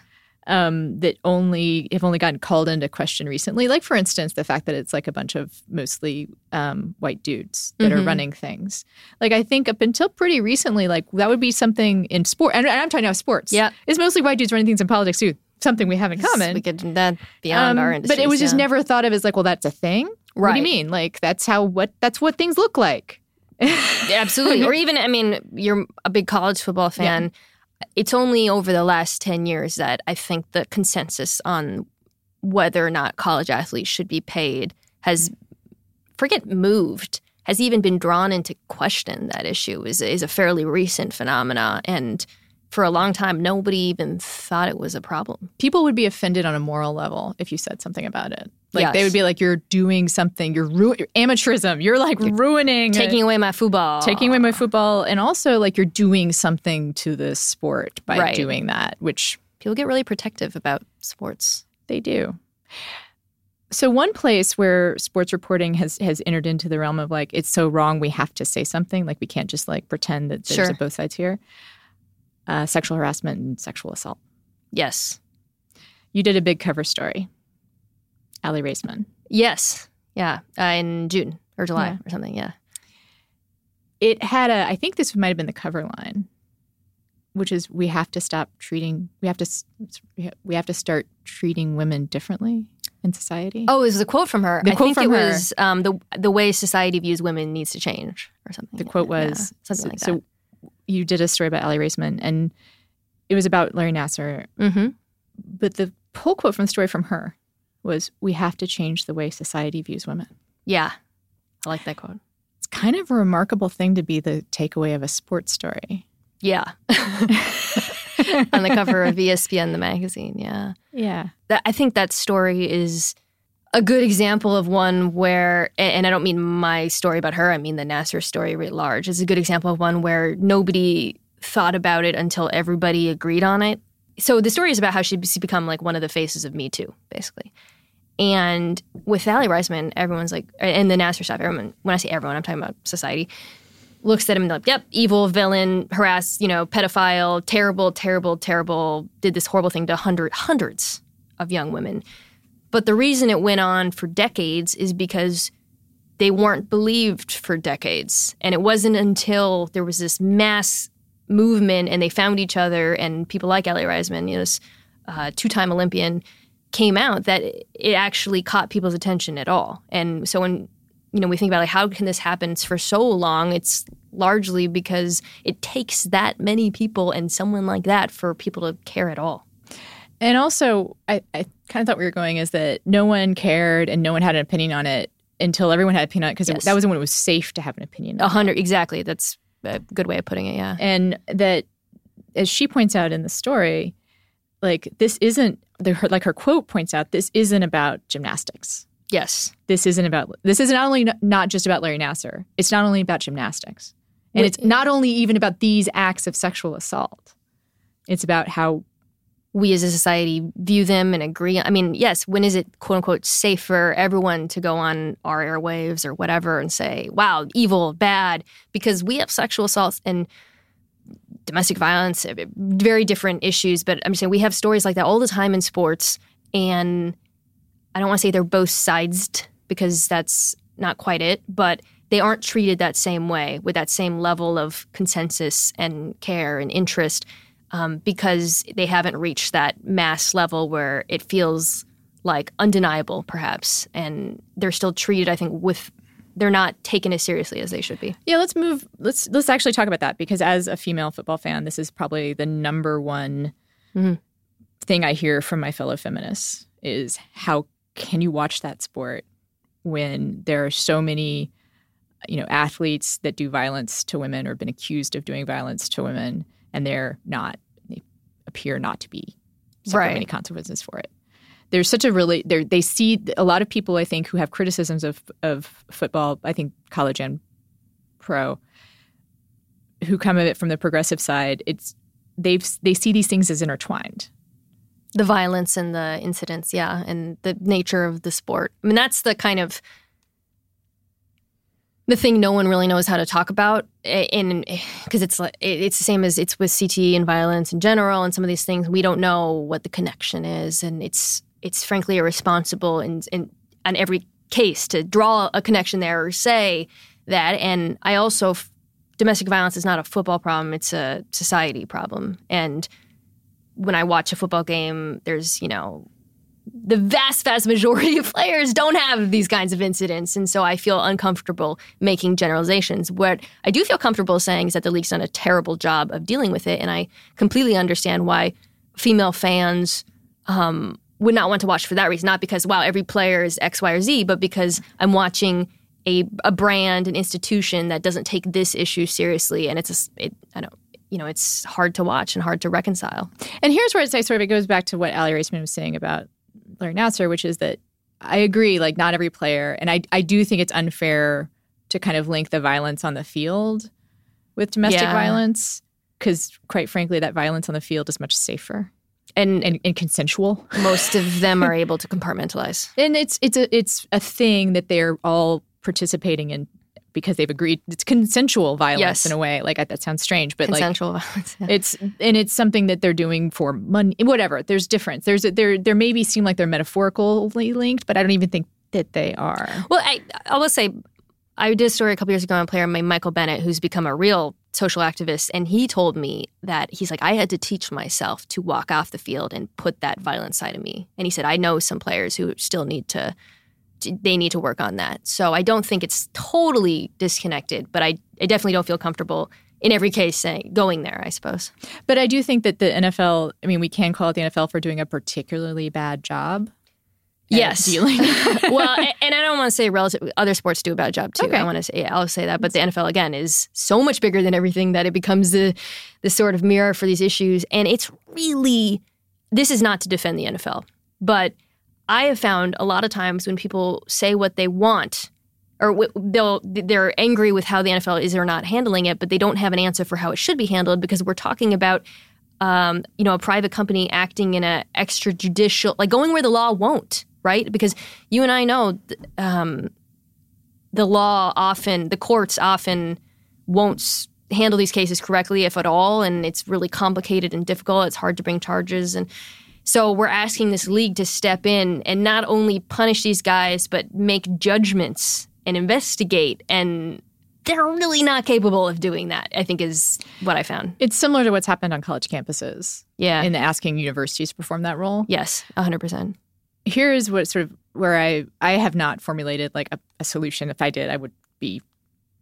um, that only have only gotten called into question recently. Like for instance, the fact that it's like a bunch of mostly um, white dudes that are Mhm. running things. Like I think up until pretty recently, like that would be something in sport. And, and I'm talking about sports. Yeah. it's mostly white dudes running things in politics too. Something we have in common. We could that beyond Um, our industry. but it was just never thought of as like, well, that's a thing. Right. What do you mean? Like that's how what that's what things look like. Yeah, absolutely. or (laughs) even, I mean, you're a big college football fan. It's only over the last 10 years that I think the consensus on whether or not college athletes should be paid has forget moved has even been drawn into question that issue is is a fairly recent phenomena and for a long time nobody even thought it was a problem People would be offended on a moral level if you said something about it. Like they would be like, "You're doing something. You're ru- amateurism. You're like ruining taking away my football taking away my football, and also like you're doing something to the sport by Right. doing that, which people get really protective about sports they do." So one place where sports reporting has has entered into the realm of like it's so wrong we have to say something like we can't just like pretend that there's Sure. a both sides here. Uh, sexual harassment and sexual assault. yes You did a big cover story. Aly Raisman. yes yeah uh, in june or july Yeah. or something yeah It had a. I think this might have been the cover line, which is we have to stop treating. We have to. We have to start treating women differently in society. oh it was a quote from her The i quote think from it her. was um, the the way society views women needs to change or something the quote Yeah, was something like that so. You did a story about Aly Raisman, and it was about Larry Nassar. mm-hmm. But the pull quote from the story from her was, "We have to change the way society views women." yeah i like that quote It's kind of a remarkable thing to be the takeaway of a sports story. Yeah. (laughs) (laughs) On the cover of ESPN, the magazine. Yeah. Yeah. I think that story is a good example of one where, and I don't mean my story about her, I mean the Nassar story writ large. is a good example of one where nobody thought about it until everybody agreed on it. So the story is about how she's become like one of the faces of Me Too, basically. And with Aly Raisman, everyone's like, and the Nassar stuff, everyone, when I say everyone, I'm talking about society, looks at him and like, yep, evil, villain, harass, you know, pedophile, terrible, terrible, terrible, did this horrible thing to hundred, hundreds of young women. But the reason it went on for decades is because they weren't believed for decades. And it wasn't until there was this mass movement and they found each other and people like Aly Raisman, you know, this uh, two-time Olympian, came out that it actually caught people's attention at all. And so when you know we think about like how can this happen for so long, it's largely because it takes that many people and someone like that for people to care at all. And also, I, I kind of thought we were going is that no one cared and no one had an opinion on it until everyone had an opinion on it because Yes. that was when it was safe to have an opinion. A hundred exactly. That's a good way of putting it. Yeah. And that, as she points out in the story, like this isn't the, her, like her quote points out, this isn't about gymnastics. Yes. This isn't about this is not only not just about Larry Nassar. It's not only about gymnastics, and it's not only even about these acts of sexual assault. It's about how we as a society view them and agree. I mean, yes, when is it quote unquote safe for everyone to go on our airwaves or whatever and say, wow, evil, bad? Because we have sexual assaults and domestic violence, uh, very different issues. But I'm just saying we have stories like that all the time in sports. And I don't want to say they're both sidesed because that's not quite it, but they aren't treated that same way with that same level of consensus and care and interest um, because they haven't reached that mass level where it feels like undeniable, perhaps, and they're still treated. I think with they're not taken as seriously as they should be. Yeah, let's move. Let's let's actually talk about that because as a female football fan, this is probably the number one Mhm. thing I hear from my fellow feminists is how can you watch that sport when there are so many, you know, athletes that do violence to women or been accused of doing violence to women, and they're not. They appear not to be suffering Right. any consequences for it. There's such a really they they see a lot of people I think who have criticisms of of football. I think college and pro who come at it from the progressive side. It's they've they see these things as intertwined. The violence and the incidents, yeah, and the nature of the sport. I mean, that's the kind of the thing no one really knows how to talk about eh, in because it's like it's the same as it's with CTE and violence in general and some of these things. We don't know what the connection is and it's it's frankly irresponsible in in on every case to draw a connection there or say that. And I also f- domestic violence is not a football problem it's a society problem. And when I watch a football game there's you know the vast, vast majority of players don't have these kinds of incidents. And so I feel uncomfortable making generalizations. What I do feel comfortable saying is that the league's done a terrible job of dealing with it. And I completely understand why female fans um, would not want to watch for that reason. Not because, wow, every player is X, Y, or Z, but because I'm watching a a brand, an institution that doesn't take this issue seriously, and it's a, it, I don't you know it's hard to watch and hard to reconcile. And here's where like sort of it goes back to what Aly Raisman was saying about Larry Nassar, which is that I agree, like not every player, and I I do think it's unfair to kind of link the violence on the field with domestic Yeah. violence because quite frankly that violence on the field is much safer And, and, and consensual (laughs) most of them are able to compartmentalize. and it's it's a it's a thing that they're all participating in because they've agreed it's consensual violence Yes. in a way like that sounds strange but like Consensual violence. it's and it's something that they're doing for money whatever there's difference there's a, there there maybe seem like they're metaphorically linked but i don't even think that they are Well, I, I will say, I did a story a couple years ago on a player named Michael Bennett, who's become a real social activist, and he told me that he's like, I had to teach myself to walk off the field and put that violent side of me. And he said, I know some players who still need to, they need to work on that. So I don't think it's totally disconnected, but I, I definitely don't feel comfortable in every case saying going there. I suppose. but i do think that the nfl i mean we can call it the nfl for doing a particularly bad job Yes. dealing (laughs) well, a- and I don't want to say relative. Other sports do a bad job too. Okay. I want to say, yeah, I'll say that. But the NFL again is so much bigger than everything that it becomes the the sort of mirror for these issues. And it's really this is not to defend the NFL, but I have found a lot of times when people say what they want. Or they'll they're angry with how the NFL is or not handling it, but they don't have an answer for how it should be handled because we're talking about um, you know, a private company acting in a extrajudicial, like going where the law won't, right? Because you and I know um, the law often, the courts often won't handle these cases correctly, if at all, and it's really complicated and difficult. It's hard to bring charges, and so we're asking this league to step in and not only punish these guys, but make judgments and investigate and. They're really not capable of doing that. I think is what I found. it's similar to what's happened on college campuses Yeah. in asking universities to perform that role Yes, 100%. here is what sort of where I I have not formulated like a, a solution. If I did, I would be,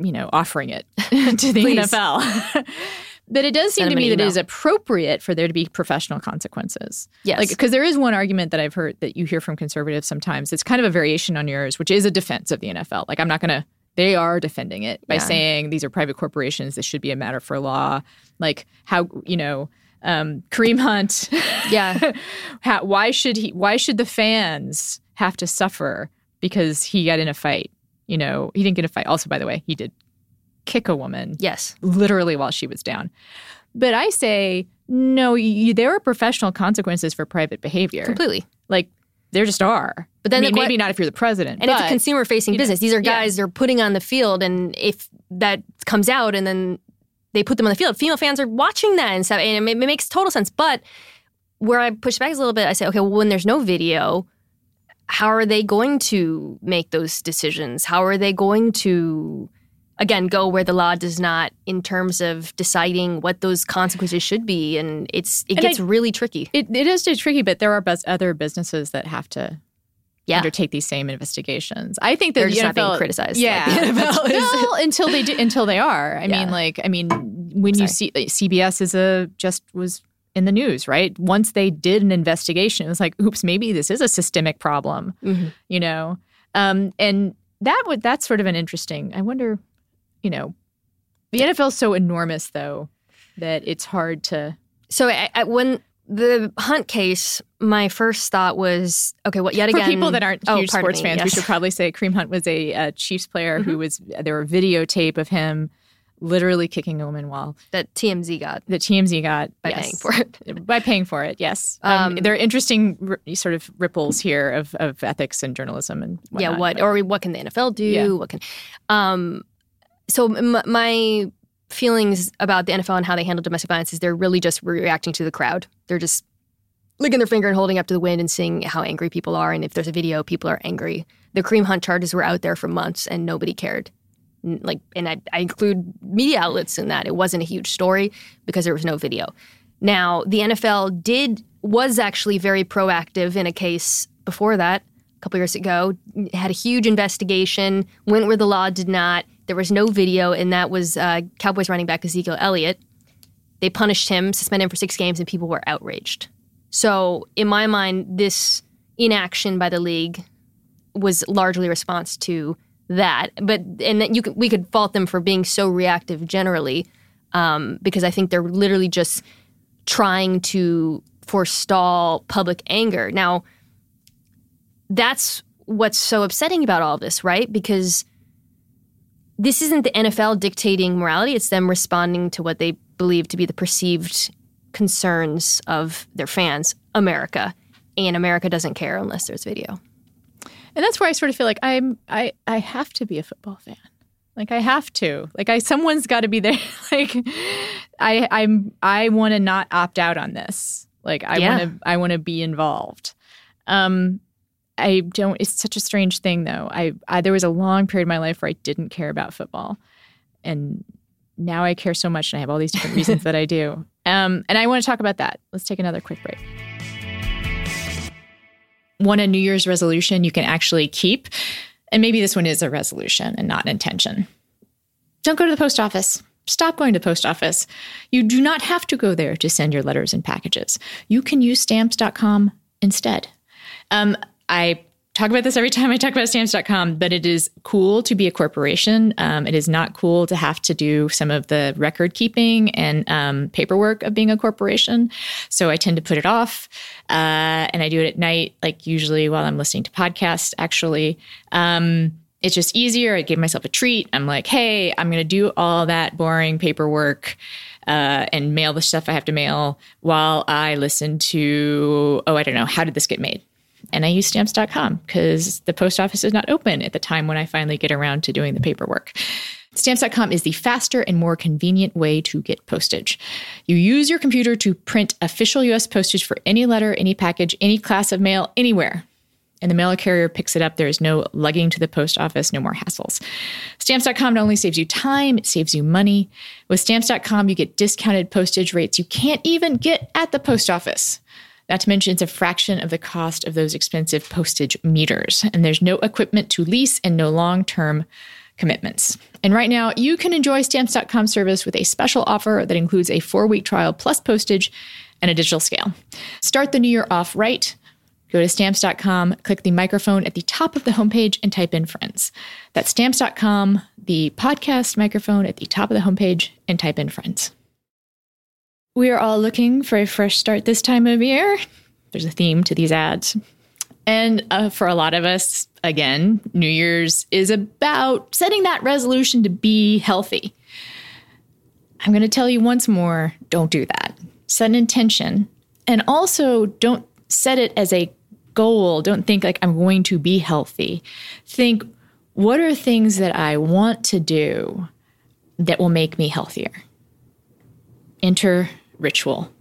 you know, offering it (laughs) to the NFL. (laughs) but it does seem to me that it is appropriate for there to be professional consequences. Yes. Like because there is one argument that I've heard that you hear from conservatives sometimes. It's kind of a variation on yours, which is a defense of the NFL. Like I'm not going to. They are defending it by Yeah. saying these are private corporations. This should be a matter for law. Like how you know. Um, Kareem Hunt, (laughs) Yeah. how, why should he why should the fans have to suffer because he got in a fight you know he didn't get a fight also by the way he did kick a woman yes. literally while she was down but i say no you, there are professional consequences for private behavior Completely. like there just are But then I mean, the maybe not if you're the president And it's a consumer facing you know, business. These are yeah. guys they're putting on the field and if that comes out and then they put them on the field, female fans are watching that and stuff and it, it makes total sense. But where I push back is a little bit, I say, okay, well when there's no video, how are they going to make those decisions? How are they going to again go where the law does not in terms of deciding what those consequences should be and it's it And gets I- really tricky. it, it is tricky but there are bus- other businesses that have to Yeah. undertake these same investigations. I think that They're the just not being criticized Yeah, like (laughs) the NFL (laughs) until they do, until they are. I Yeah. mean, like, I mean, when you see like, CBS is a just was in the news, right? Once they did an investigation, it was like, oops, maybe this is a systemic problem, Mhm. you know. Um, and that would that's sort of an interesting. I wonder, you know, the NFL is so enormous though that it's hard to. So I, I, when the Hunt case, my first thought was, okay, what yet again, For people that aren't Oh, huge pardon sports me, fans, we yes. Mm-hmm. should probably say Kareem Hunt was a, uh Chiefs player who was there were videotape of him literally kicking a woman while that TMZ got that TMZ got by yes. paying for it. (laughs) by paying for it. Yes, um, Um, there are interesting r- sort of ripples here of, of ethics and journalism and yeah, what but- or what can the NFL do? Yeah. What can? Um, so m- my feelings about the NFL and how they handle domestic violence is they're really just reacting to the crowd. They're just licking their finger and holding up to the wind and seeing how angry people are. And if there's a video, people are angry. The Kareem Hunt charges were out there for months and nobody cared. Like, and I, I include media outlets in that. It wasn't a huge story because there was no video. Now, the NFL did was actually very proactive in a case before that, a couple years ago. Had a huge investigation, went where the law did not. There was no video, and that was uh, Cowboys running back Ezekiel Elliott. They punished him, suspended him for six games, and people were outraged. So, in my mind, this inaction by the league was largely a response to that. But and that you could, we could fault them for being so reactive generally, um, because I think they're literally just trying to forestall public anger. Now, that's what's so upsetting about all this, right? Because this isn't the NFL dictating morality, it's them responding to what they believe to be the perceived concerns of their fans, America. And America doesn't care unless there's video. And that's where I sort of feel like I'm I I have to be a football fan. Like I have to. Like I someone's got to be there. (laughs) like I I'm I want to not opt out on this. Like I Yeah. want to I want to be involved. Um I don't it's such a strange thing though. I, I there was a long period of my life where I didn't care about football. And now I care so much and I have all these different reasons that I do. (laughs) Um and I want to talk about that. Let's take another quick break. One a New Year's resolution you can actually keep. And maybe this one is a resolution and not an intention. Don't go to the post office. Stop going to the post office. You do not have to go there to send your letters and packages. You can use stamps.com instead. Um, I talk about this every time I talk about stamps.com, but it is cool to be a corporation. Um, it is not cool to have to do some of the record keeping and um, paperwork of being a corporation. So I tend to put it off. Uh, and I do it at night, like usually while I'm listening to podcasts, actually. Um, it's just easier. I give myself a treat. I'm like, hey, I'm going to do all that boring paperwork uh, and mail the stuff I have to mail while I listen to, oh, I don't know, how did this get made? And I use stamps.com because the post office is not open at the time when I finally get around to doing the paperwork. Stamps.com is the faster and more convenient way to get postage. You use your computer to print official US postage for any letter, any package, any class of mail, anywhere and the mail carrier picks it up. There is no lugging to the post office, no more hassles. Stamps.com not only saves you time, it saves you money. With Stamps.com, you get discounted postage rates you can't even get at the post office. Not to mention, it's a fraction of the cost of those expensive postage meters. And there's no equipment to lease and no long term commitments. And right now, you can enjoy Stamps.com service with a special offer that includes a four week trial plus postage and a digital scale. Start the new year off right. Go to stamps.com, click the microphone at the top of the homepage, and type in friends. That's stamps.com, the podcast microphone at the top of the homepage, and type in friends. We are all looking for a fresh start this time of year. There's a theme to these ads. And uh, for a lot of us, again, New Year's is about setting that resolution to be healthy. I'm going to tell you once more don't do that. Set an intention. And also, don't set it as a goal. Don't think like I'm going to be healthy. Think, what are things that I want to do that will make me healthier? Enter ritual,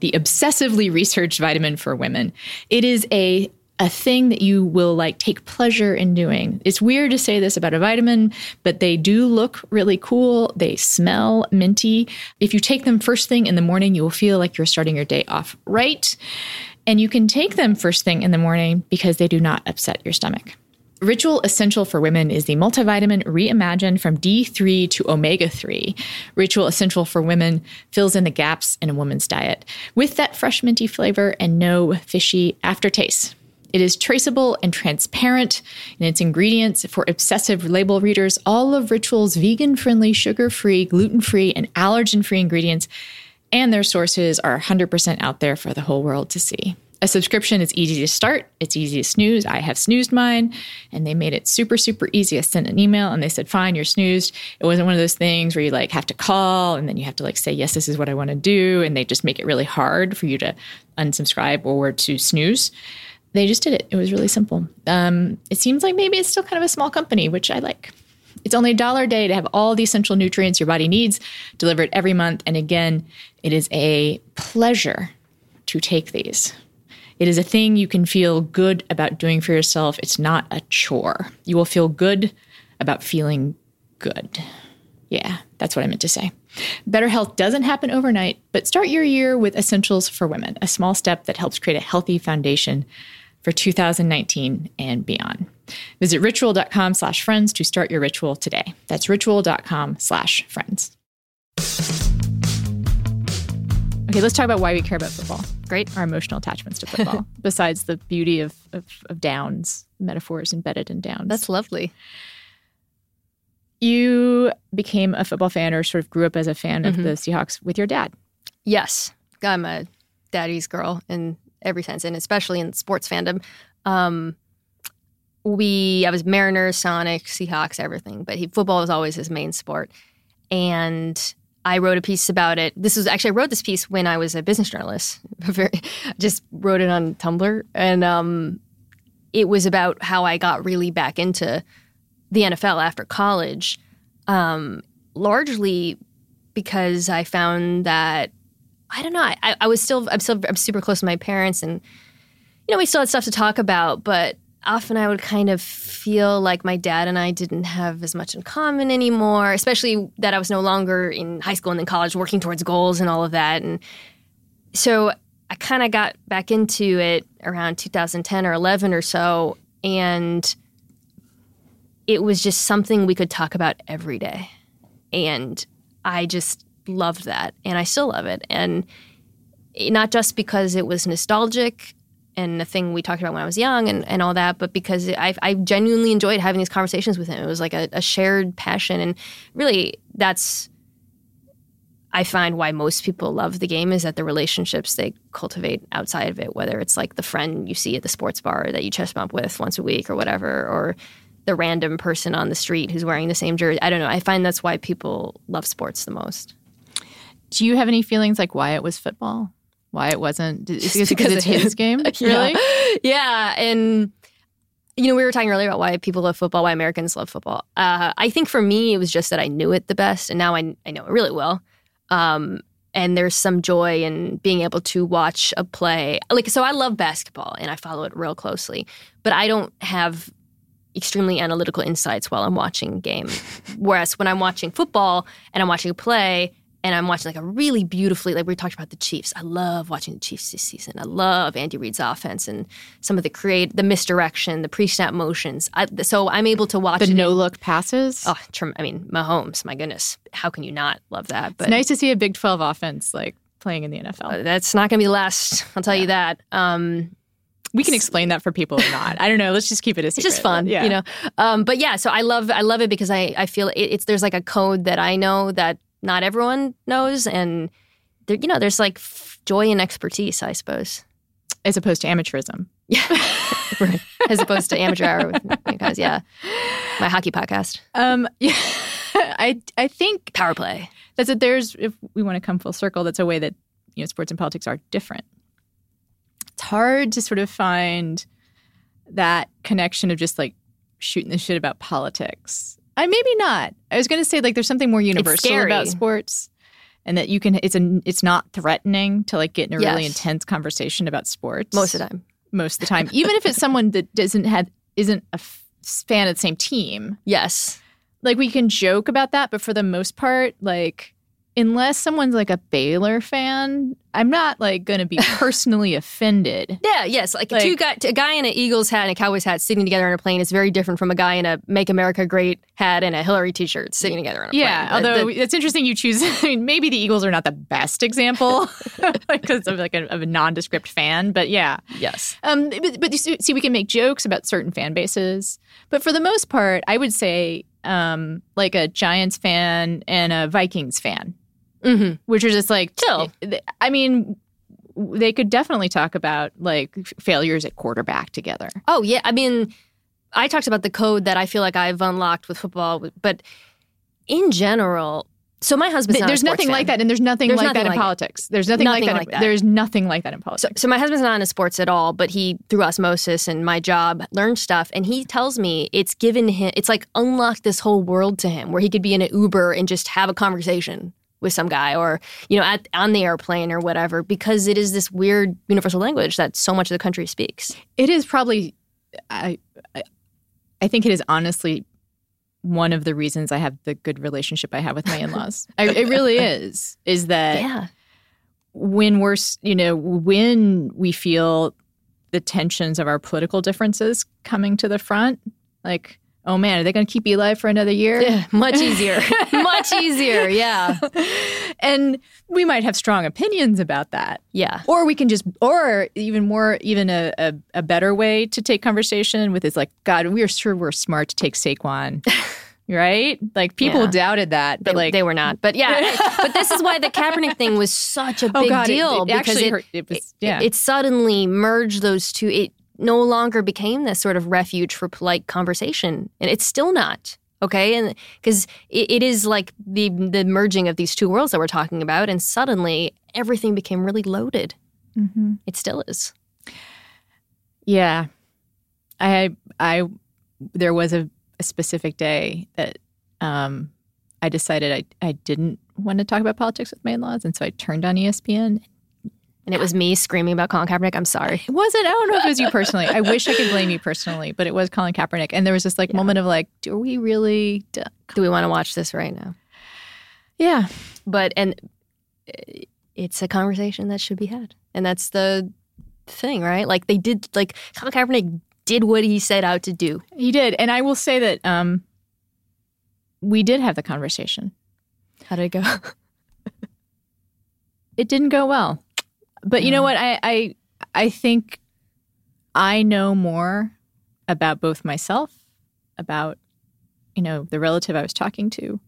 the obsessively researched vitamin for women. It is a a thing that you will like take pleasure in doing. It's weird to say this about a vitamin, but they do look really cool. They smell minty. If you take them first thing in the morning, you will feel like you're starting your day off right. And you can take them first thing in the morning because they do not upset your stomach. Ritual Essential for Women is the multivitamin reimagined from D3 to omega 3. Ritual Essential for Women fills in the gaps in a woman's diet with that fresh minty flavor and no fishy aftertaste. It is traceable and transparent in its ingredients for obsessive label readers. All of Ritual's vegan friendly, sugar free, gluten free, and allergen free ingredients and their sources are 100% out there for the whole world to see. A subscription is easy to start, it's easy to snooze. I have snoozed mine, and they made it super, super easy. I sent an email and they said, Fine, you're snoozed. It wasn't one of those things where you like have to call and then you have to like say, Yes, this is what I want to do. And they just make it really hard for you to unsubscribe or to snooze. They just did it. It was really simple. Um, it seems like maybe it's still kind of a small company, which I like. It's only a dollar a day to have all the essential nutrients your body needs delivered every month. And again, it is a pleasure to take these. It is a thing you can feel good about doing for yourself. It's not a chore. You will feel good about feeling good. Yeah, that's what I meant to say. Better health doesn't happen overnight, but start your year with Essentials for Women, a small step that helps create a healthy foundation for 2019 and beyond. Visit ritual.com slash friends to start your ritual today. That's ritual.com slash friends. Okay, let's talk about why we care about football. Great. Our emotional attachments to (laughs) football, besides the beauty of, of, of downs, metaphors embedded in downs. That's lovely. You became a football fan or sort of grew up as a fan of the Seahawks with your dad. Yes, I'm a daddy's girl in every sense, and especially in sports fandom. Um, we, I was Mariners, Sonic, Seahawks, everything, but he, football was always his main sport. And I wrote a piece about it. This was actually I wrote this piece when I was a business journalist. (laughs) Just wrote it on Tumblr, and um, it was about how I got really back into the NFL after college, um, largely because I found that I don't know. I, I was still I'm still I'm super close to my parents, and you know we still had stuff to talk about, but often I would kind of feel like my dad and I didn't have as much in common anymore, especially that I was no longer in high school and then college working towards goals and all of that. And so I kind of got back into it around 2010 or 11 or so. And it was just something we could talk about every day. And I just loved that. And I still love it. And not just because it was nostalgic and the thing we talked about when I was young and, and all that, but because I, I genuinely enjoyed having these conversations with him. It was like a, a shared passion. And really, that's, I find why most people love the game is that the relationships they cultivate outside of it, whether it's like the friend you see at the sports bar that you chest bump with once a week or whatever, or the random person on the street who's wearing the same jersey. I don't know. I find that's why people love sports the most. Do you have any feelings like why it was football? Why it wasn't? Is because, because it's his (laughs) game? Yeah. Really? Yeah, and you know, we were talking earlier about why people love football, why Americans love football. Uh, I think for me, it was just that I knew it the best, and now I, I know it really well. Um, and there's some joy in being able to watch a play. Like, so I love basketball and I follow it real closely, but I don't have extremely analytical insights while I'm watching a game. (laughs) Whereas when I'm watching football and I'm watching a play and I'm watching like a really beautifully, like we talked about the Chiefs. I love watching the Chiefs this season. I love Andy Reid's offense and some of the create, the misdirection, the pre-snap motions. I, so I'm able to watch The no look passes. Oh, I mean, Mahomes. My goodness, how can you not love that? But it's nice to see a Big 12 offense like playing in the NFL. uh, that's not going to be the last. I'll tell you that. Um, we can explain that for people or not. I don't know. Let's just keep it a it's just fun, Yeah. you know. Um, but yeah, so I love I love it because I I feel it, it's there's like a code that I know that not everyone knows, and there, you know there's like f- joy and expertise, I suppose, As opposed to amateurism. (laughs) right. (laughs) as opposed to amateur hour with you guys. Yeah, my hockey podcast, Um, (laughs) yeah. I I think power play. that's that there's if we want to come full circle, that's a way that you know sports and politics are different. It's hard to sort of find that connection of just like shooting the shit about politics. I maybe not. I was going to say like there's something more universal about sports, and that you can. It's a. It's not threatening to like get in a really intense conversation about sports Most of the time, Most of the time, even if it's someone that doesn't have isn't a f- fan of the same team yes, like we can joke about that, but for the most part, like unless someone's like a Baylor fan, I'm not like going to be (laughs) personally offended. yeah, yes. Like, Like- two guy, a guy in an Eagles hat and a Cowboys hat sitting together on a plane is very different from a guy in a Make America Great hat and a Hillary T-shirt sitting together on a Yeah, plane. The- although the- it's interesting you choose. (laughs) I mean, maybe the Eagles are not the best example (laughs) because of like a, of a nondescript fan, but yeah. yes, Um, but, but see, we can make jokes about certain fan bases, but for the most part, I would say um, like a Giants fan and a Vikings fan, hmm which are just like Chill. I mean, they could definitely talk about like failures at quarterback together. Oh yeah, I mean, I talked about the code that I feel like I've unlocked with football, but in general, so my husband's not There's nothing like that, and there's nothing There's like nothing that in like it. politics. There's nothing, Nothing like that. like in- that. There's nothing like that in So, politics. so my husband's not into sports at all, but he through osmosis and my job learned stuff, and he tells me it's given him, it's like unlocked this whole world to him, where he could be in an Uber and just have a conversation with some guy, or you know, at on the airplane or whatever, because it is this weird universal language that so much of the country speaks. it is probably, I, I, I think it is honestly one of the reasons I have the good relationship I have with my in-laws. (laughs) I, it really is. Is that Yeah, when we're, you know, when we feel the tensions of our political differences coming to the front, like, oh man, are they going to keep you alive for another year? yeah, much easier, (laughs) much easier. Yeah, and we might have strong opinions about that. yeah. Or we can just, or even more, even a, a, a better way to take conversation with is like, God, we are sure we're smart to take Saquon (laughs) right? Like people Yeah. doubted that, but They, like they were not. But yeah, (laughs) but this is why the Kaepernick thing was such a oh big god, deal it, because actually it, hurt. It was it, yeah. it suddenly merged those two. It no longer became this sort of refuge for polite conversation, and it's still not. Okay, and because it, it is like the the merging of these two worlds that we're talking about, and suddenly everything became really loaded. Mhm. It still is. Yeah. I I there was a, a specific day that um I decided I, I didn't want to talk about politics with my in-laws and so I turned on ESPN. And it was me screaming about Colin Kaepernick. I'm sorry. It wasn't I don't know if it was you personally. I wish I could blame you personally, but it was Colin Kaepernick and there was this like moment of like do we really d- Do we want to watch this right now? Yeah. But and uh, it's a conversation that should be had, and that's the thing, right? Like they did. Like Colin Kaepernick did what he set out to do. He did. And I will say that um we did have the conversation. How did it go? (laughs) it didn't go well. But you know what? I, I I think I know more about both myself, about you know the relative I was talking to,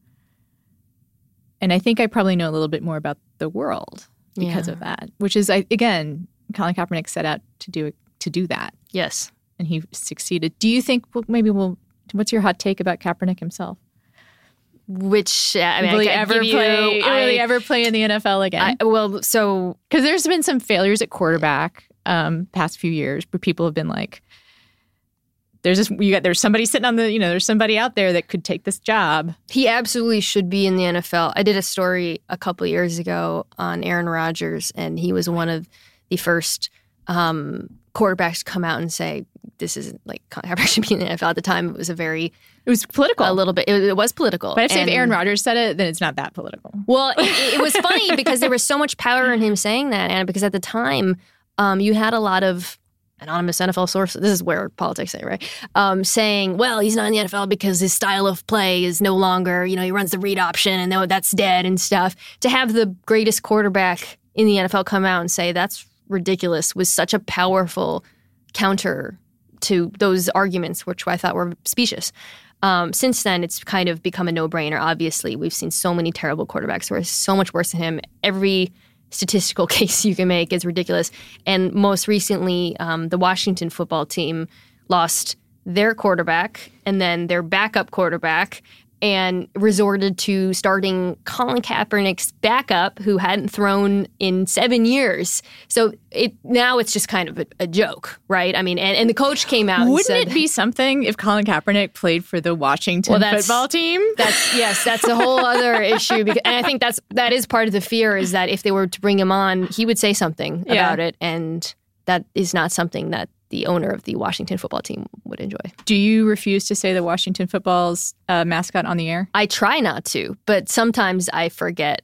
and I think I probably know a little bit more about the world because Yeah. of that. Which is, I again, Colin Kaepernick set out to do to do that, yes. and he succeeded. Do you think well, maybe we'll? What's your hot take about Kaepernick himself? Which uh, I mean, will I ever give you- play? will ever play in the NFL again? I, well, so because there's been some failures at quarterback um past few years where people have been like there's this you got there's somebody sitting on the you know there's somebody out there that could take this job he absolutely should be in the NFL. I did a story a couple years ago on Aaron Rodgers, and he was one of the first um, quarterbacks come out and say this isn't like Kaepernick should be in the NFL. At the time, it was a very it was political a little bit. It, it was political. but if say if Aaron Rodgers said it then it's not that political Well, it, it was funny (laughs) because there was so much power in him saying that, and because at the time, um, you had a lot of anonymous NFL sources. This is where politics say, right? Um, saying, "Well, he's not in the NFL because his style of play is no longer, you know, he runs the read option, and that's dead and stuff." To have the greatest quarterback in the NFL come out and say that's ridiculous was such a powerful counter to those arguments, which I thought were specious. Um, since then, it's kind of become a no-brainer. Obviously, we've seen so many terrible quarterbacks who are so much worse than him. Every statistical (laughs) case you can make is ridiculous. And most recently, um, the Washington football team lost their quarterback and then their backup quarterback and resorted to starting Colin Kaepernick's backup, who hadn't thrown in seven years. So it now it's just kind of a, a joke, right? I mean, and, and the coach came out. wouldn't said, it be something if Colin Kaepernick played for the Washington Well, football team That's yes, that's a whole other (laughs) issue. Because, and I think that's that is part of the fear is that if they were to bring him on, he would say something Yeah. about it, and that is not something that the owner of the Washington football team would enjoy. do you refuse to say the Washington football's uh, mascot on the air I try not to, but sometimes I forget.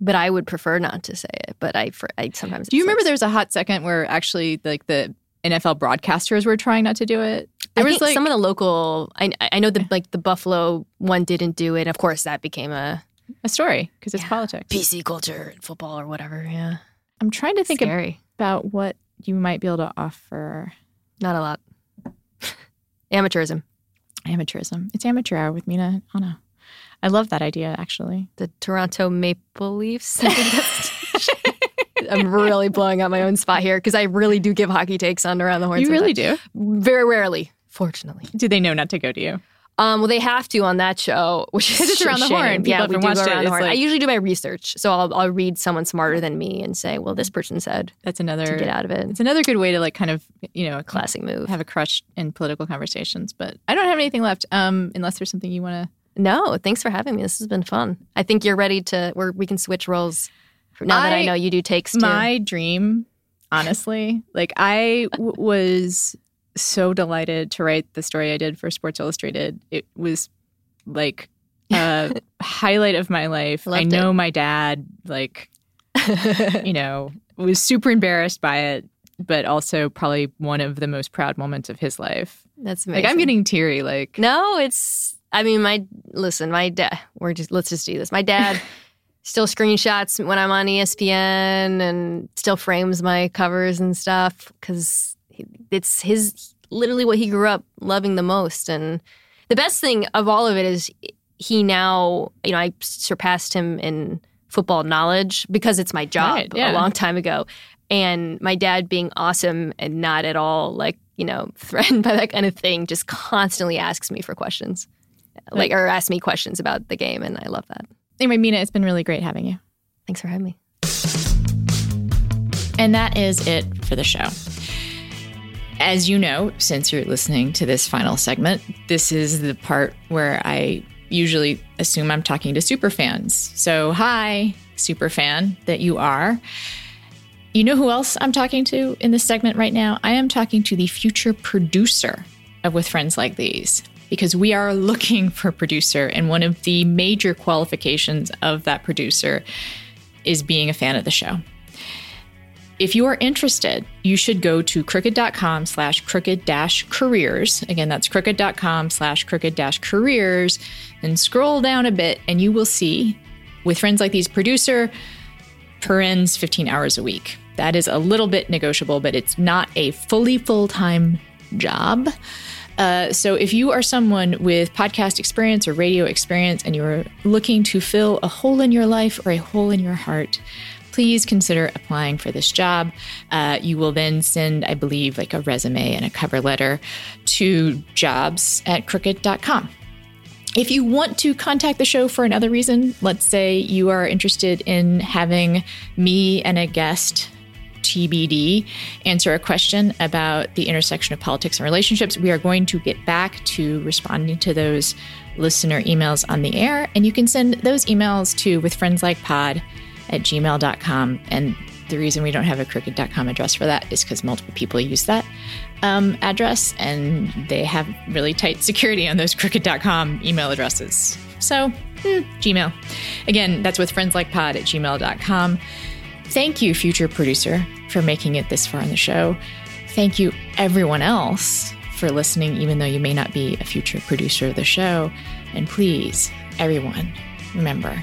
But I would prefer not to say it. But I, for, I sometimes. do you remember there was a hot second where actually like the NFL broadcasters were trying not to do it there I was think like some of the local. I, I know the like the Buffalo one didn't do it. Of course, that became a a story because it's Yeah. politics PC culture football or whatever. Yeah, I'm trying to think scary. about what you might be able to offer. Not a lot. (laughs) Amateurism. Amateurism. It's amateur hour with Mina Anna. I love that idea, actually. the Toronto Maple Leafs. I think that's- I'm really blowing out my own spot here because I really do give hockey takes on around the horn. you really do. Very rarely, fortunately. Do they know not to go to you? Um, well, they have to on that show, (laughs) which is it's around the shame. horn. People Yeah, we do go it. around the It's horn. I usually do my research, so I'll, I'll read someone smarter than me and say, "Well, this person said That's to another. get out of it." It's another good way to like kind of you know a Classic move. have a crush in political conversations. But I don't have anything left. Um, unless there's something you want to. No, thanks for having me. This has been fun. I think you're ready to. Where we can switch roles. Now that I I- know you do takes too. My dream, honestly, like I w- was so delighted to write the story I did for Sports Illustrated. It was like a (laughs) highlight of my life. I Loved know my dad, like, (laughs) you know, was super embarrassed by it, but also probably one of the most proud moments of his life. That's amazing. Like I'm getting teary. Like No, it's. I mean, my listen, my dad. We're just let's just do this. My dad (laughs) still screenshots when I'm on ESPN and still frames my covers and stuff because it's his literally what he grew up loving the most. And the best thing of all of it is he now, you know, I surpassed him in football knowledge because it's my job Right, yeah. a long time ago. And my dad being awesome and not at all like, you know, (laughs) threatened by that kind of thing, just constantly asks me for questions. Like, or asks me questions about the game. And I love that. Anyway, Mina, it's been really great having you. Thanks for having me. And that is it for the show. As you know, since you're listening to this final segment, this is the part where I usually assume I'm talking to superfans. So, hi, superfan that you are. You know who else I'm talking to in this segment right now? I am talking to the future producer of With Friends Like These because we are looking for a producer, and one of the major qualifications of that producer is being a fan of the show. If you are interested, you should go to crooked.com slash crooked dash careers. Again, that's crooked.com slash crooked dash careers and scroll down a bit and you will see with friends like these producer parens 15 hours a week. That is a little bit negotiable, but it's not a fully full time job. Uh, so if you are someone with podcast experience or radio experience and you're looking to fill a hole in your life or a hole in your heart, please consider applying for this job. Uh, you will then send, I believe, like a resume and a cover letter to jobs at crooked.com. If you want to contact the show for another reason, let's say you are interested in having me and a guest TBD answer a question about the intersection of politics and relationships. We are going to get back to responding to those listener emails on the air, and you can send those emails to withfriendslikepod at gmail.com. And the reason we don't have a crooked.com address for that is because multiple people use that um, address, and they have really tight security on those crooked.com email addresses. So, hmm, Gmail. Again, that's with friendslikepod at gmail.com. Thank you, future producer, for making it this far in the show. Thank you, everyone else, for listening, even though you may not be a future producer of the show. And please, everyone, remember